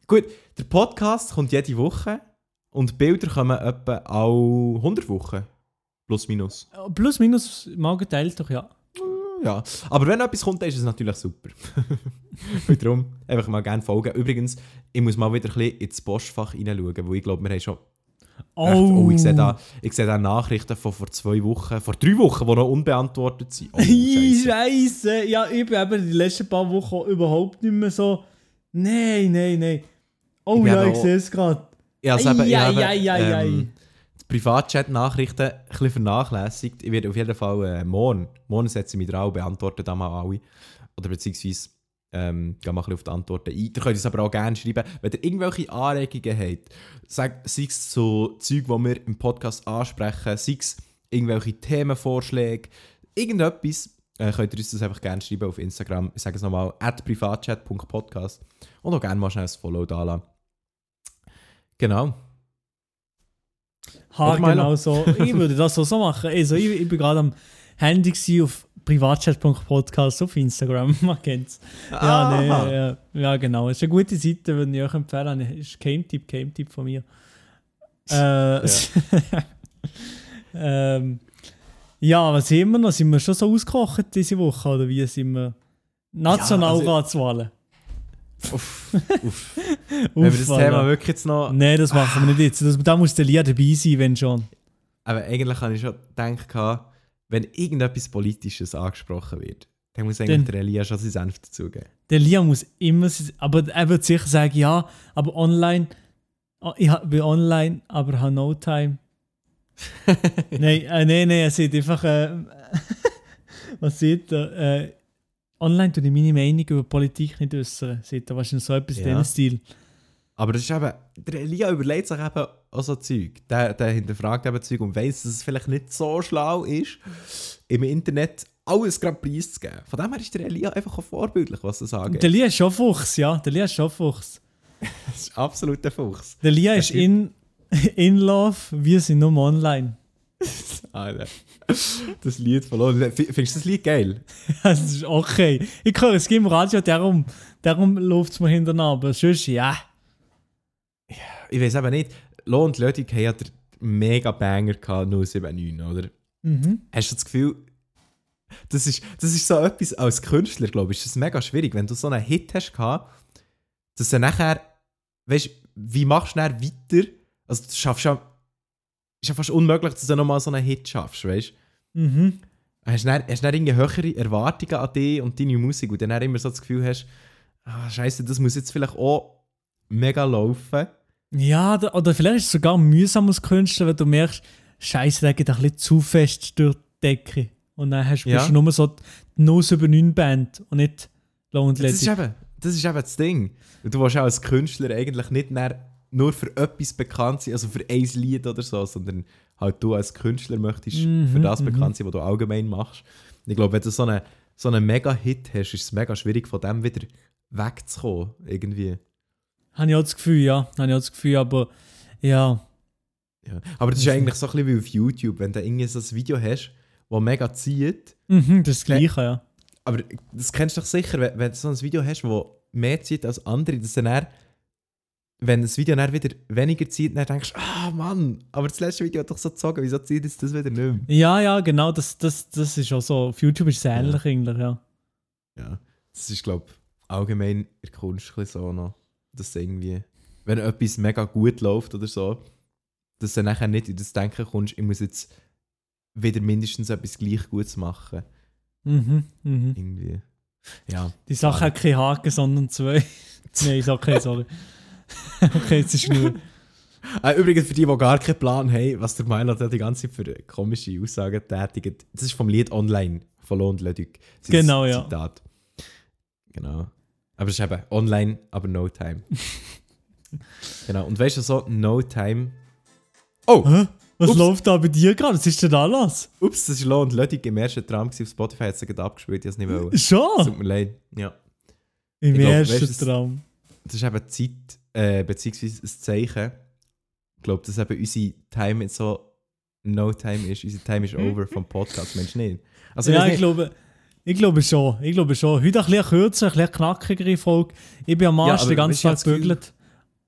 gut, der Podcast kommt jede Woche und Bilder kommen etwa alle 100 Wochen. Plus, minus. Plus, minus, mal geteilt doch, ja. Ja, aber wenn etwas kommt, dann ist es natürlich super. Und darum einfach mal gerne folgen. Übrigens, ich muss mal wieder ein bisschen ins Postfach hineinschauen, weil ich glaube, wir haben schon... Oh, Echt, oh ich sehe da, ich sehe da Nachrichten von vor zwei Wochen, vor drei Wochen, die noch unbeantwortet sind. Oh, Scheisse. Scheiße. Ja, ich bin eben die letzten paar Wochen überhaupt nicht mehr so. Nein, nein, nein. Oh ja, ich sehe es gerade. Ich habe eben, ei, ei, ähm, die Privatchat-Nachrichten ein bisschen vernachlässigt. Ich werde auf jeden Fall äh, morgen, morgen setze ich mich dran und beantworte da mal alle. Oder beziehungsweise ähm, gehe mal ein bisschen auf die Antworten ein. Ihr könnt uns aber auch gerne schreiben, wenn ihr irgendwelche Anregungen habt, sag- sei es so Zeug, die wir im Podcast ansprechen, sei es irgendwelche Themenvorschläge, irgendetwas, äh, könnt ihr uns das einfach gerne schreiben auf Instagram. Ich sage es nochmal, at privatchat.podcast und auch gerne mal schnell ein Follow da lassen. Genau. Ha, genau so. Ich würde das so, so machen. Also, ich, ich bin gerade am Handy auf privatchat.podcast auf Instagram. Man kennt's. Ja, Aha. nee, ja, ja, genau. Es ist eine gute Seite, würde ich euch empfehlen. Das ist Game-Tipp, Game-Tipp von mir. Äh, ähm, ja, was haben wir noch? Sind wir schon so ausgekocht diese Woche? Oder wie sind wir? Nationalratswahlen. Uff, uff. Wenn wir das. Thema wirklich jetzt noch. Nein, das machen wir nicht jetzt. Das, da muss der Lia dabei sein, wenn schon. Aber eigentlich habe ich schon gedacht, wenn irgendetwas Politisches angesprochen wird, dann muss eigentlich Dann- der Elia schon seinen Senf dazugeben. Der Lia muss immer, sein- aber er wird sicher sagen, ja, aber online, oh, ich bin online, aber habe no time. nein, äh, nein, nein, er sieht einfach, äh, was sieht er? Äh, online tue ich meine Meinung über Politik nicht äußern. Sieht er wahrscheinlich so etwas in Ja. diesem Stil. Aber das ist eben, der Elia überlegt sich eben auch so Zeug. Der, der hinterfragt eben Zeug und weiss, dass es vielleicht nicht so schlau ist, im Internet alles gerade preiszugeben. Von dem her ist der Elia einfach auch vorbildlich, was das angeht. Der Lia ist schon Fuchs, ja, der Lia ist schon Fuchs. Das ist absolut der Fuchs. Der Lia ist in, in love, wir sind nur online. Alter. Das Lied verloren. Findest du das Lied geil? Das ist okay. Ich höre es im Radio, darum, darum läuft es mir hinterher. Aber sonst, ja. Ich weiß eben nicht. Lo und Lötig haben ja den mega Banger gehabt, 079, oder? Mhm. Hast du das Gefühl, das ist, das ist so etwas, als Künstler, glaube ich, ist das mega schwierig, wenn du so einen Hit hast dass du nachher, weißt du, wie machst du dann weiter? Also du schaffst ja, ist ja fast unmöglich, dass du nochmal so einen Hit schaffst, weißt du? Mhm. Hast du dann, hast dann irgendwie höhere Erwartungen an dich und deine Musik und dann immer so das Gefühl hast, ah, scheiße, das muss jetzt vielleicht auch mega laufen. Ja, oder vielleicht ist es sogar mühsam als Künstler, wenn du merkst, Scheiße, der geht ein bisschen zu fest durch die Decke. Und dann hast, Ja. du nur so die 079 Band und nicht Low and Das ist, Lady. eben, das ist eben das Ding. Und Du willst auch als Künstler eigentlich nicht mehr nur für etwas bekannt sein, also für ein Lied oder so, sondern halt du als Künstler möchtest Mhm, für das mhm. bekannt sein, was du allgemein machst. Und ich glaube, wenn du so einen, so einen Mega-Hit hast, ist es mega schwierig, von dem wieder wegzukommen. Irgendwie. Habe ich auch das Gefühl, ja. Habe ich auch das Gefühl, aber ja. Ja. Aber das ist eigentlich so ein bisschen wie auf YouTube, wenn du irgendwie so ein Video hast, das mega zieht. Mhm, das ist das Gleiche, ja. Aber das kennst du doch sicher, wenn, wenn du so ein Video hast, das mehr zieht als andere, dass dann, wenn das Video dann wieder weniger zieht, dann denkst du, ah Mann, aber das letzte Video hat doch so gezogen, wieso zieht jetzt das wieder nicht mehr? Ja, ja, genau, das, das, das ist auch so. Auf YouTube ist es ähnlich eigentlich, ja. Ja, das ist, glaube ich, allgemein in der Kunst so noch, dass irgendwie, wenn etwas mega gut läuft oder so, dass du nachher nicht in das Denken kommst, ich muss jetzt wieder mindestens etwas gleich Gutes machen. Mhm, mhm. Irgendwie. Ja. Die Sache hat keinen Haken, sondern zwei. Nein, ist okay, sorry. okay, jetzt ist nur. Äh, übrigens, für die, die gar keinen Plan haben, was der Milo da die ganze Zeit für komische Aussagen tätigt, das ist vom Lied Online von Lohn Leduc. Genau, ja. Zitat. Genau. Aber es ist eben online, aber no time. genau. Und weißt du so, no time. Oh, Hä? Was Ups. läuft da bei dir gerade? Was ist denn los? ups, das ist Lohn Leduc im ersten Traum auf Spotify, hat es gerade abgespielt, ich es nicht wollen. Schon? Tut mir leid. Ja. Im Ich glaub, ersten weißt du, das- Traum. Das ist eben Zeit, äh, beziehungsweise ein Zeichen. Ich glaube, dass eben unsere Time jetzt so no time ist. Unsere Time ist over vom Podcast, Mensch nicht. Also, ja, ich nicht, glaube, ich glaube schon. Ich glaube schon. Heute ein bisschen kürzer, ein bisschen knackigere Folge. Ich bin am Arsch aber den ganzen weißt du, ich Tag hab das Gefühl- gebügelt.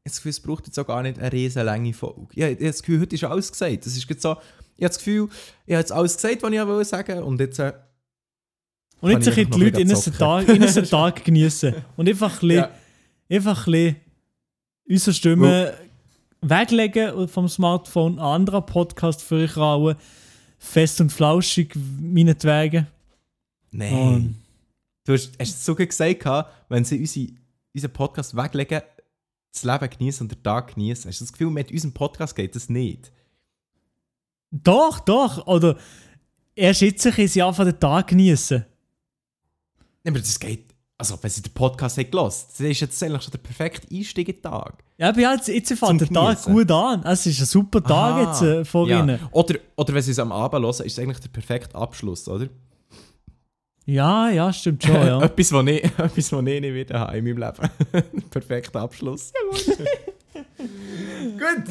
es braucht jetzt auch gar nicht eine riesen lange Folge. Ich habe das Gefühl, heute ist alles gesagt. Das ist jetzt so, ich habe das Gefühl, ich habe jetzt alles gesagt, was ich wollte sagen und jetzt... Äh, Und jetzt ein ich bisschen die Leute in ein unseren bisschen Tag, in Tag genießen. Und einfach ein bisschen, Ja. einfach ein bisschen unsere Stimme weglegen vom Smartphone, einen anderen Podcast für euch rauen. Fest und flauschig, meinetwegen. Nein. Und Du hast, hast es sogar gesagt, wenn sie unsere, unseren Podcast weglegen, das Leben genießen und den Tag genießen. Hast du das Gefühl, mit unserem Podcast geht das nicht? doch, doch. Oder erst jetzt können sie einfach den Tag genießen. Nein, aber das geht. Also, wenn sie den Podcast haben gelassen, dann ist jetzt eigentlich schon der perfekte Einstieg in den Tag. Ja, aber jetzt, jetzt fängt der Tag gut an. Es ist ein super Tag Aha. jetzt äh, vor ja. ihnen. Oder, oder wenn sie es am Abend hören, ist es eigentlich der perfekte Abschluss, oder? Ja, ja, stimmt schon, ja. etwas, was ich, etwas, was ich nicht wieder habe in meinem Leben. perfekter Abschluss. Gut.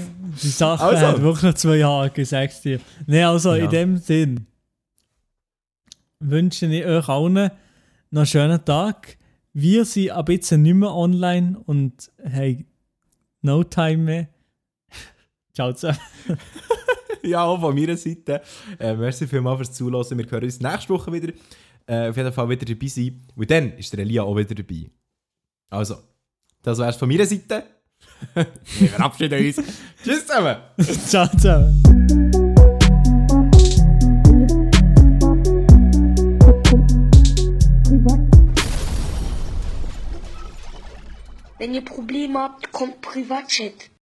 Die Sache Also. hat wirklich noch zwei Jahre, sagst dir. Nein, also Ja. in dem Sinn wünsche ich euch allen noch einen schönen Tag. Wir sind ab jetzt nicht mehr online und haben no time mehr. Ciao zusammen. Ja, auch von meiner Seite. Äh, merci vielmals fürs Zuhören. Wir hören uns nächste Woche wieder. Äh, auf jeden Fall wieder dabei sein. Und dann ist der Elia auch wieder dabei. Also, das wär's von meiner Seite. Wir verabschieden uns. Tschüss zusammen. Ciao zusammen. Wenn ihr Probleme habt, kommt Privatchat.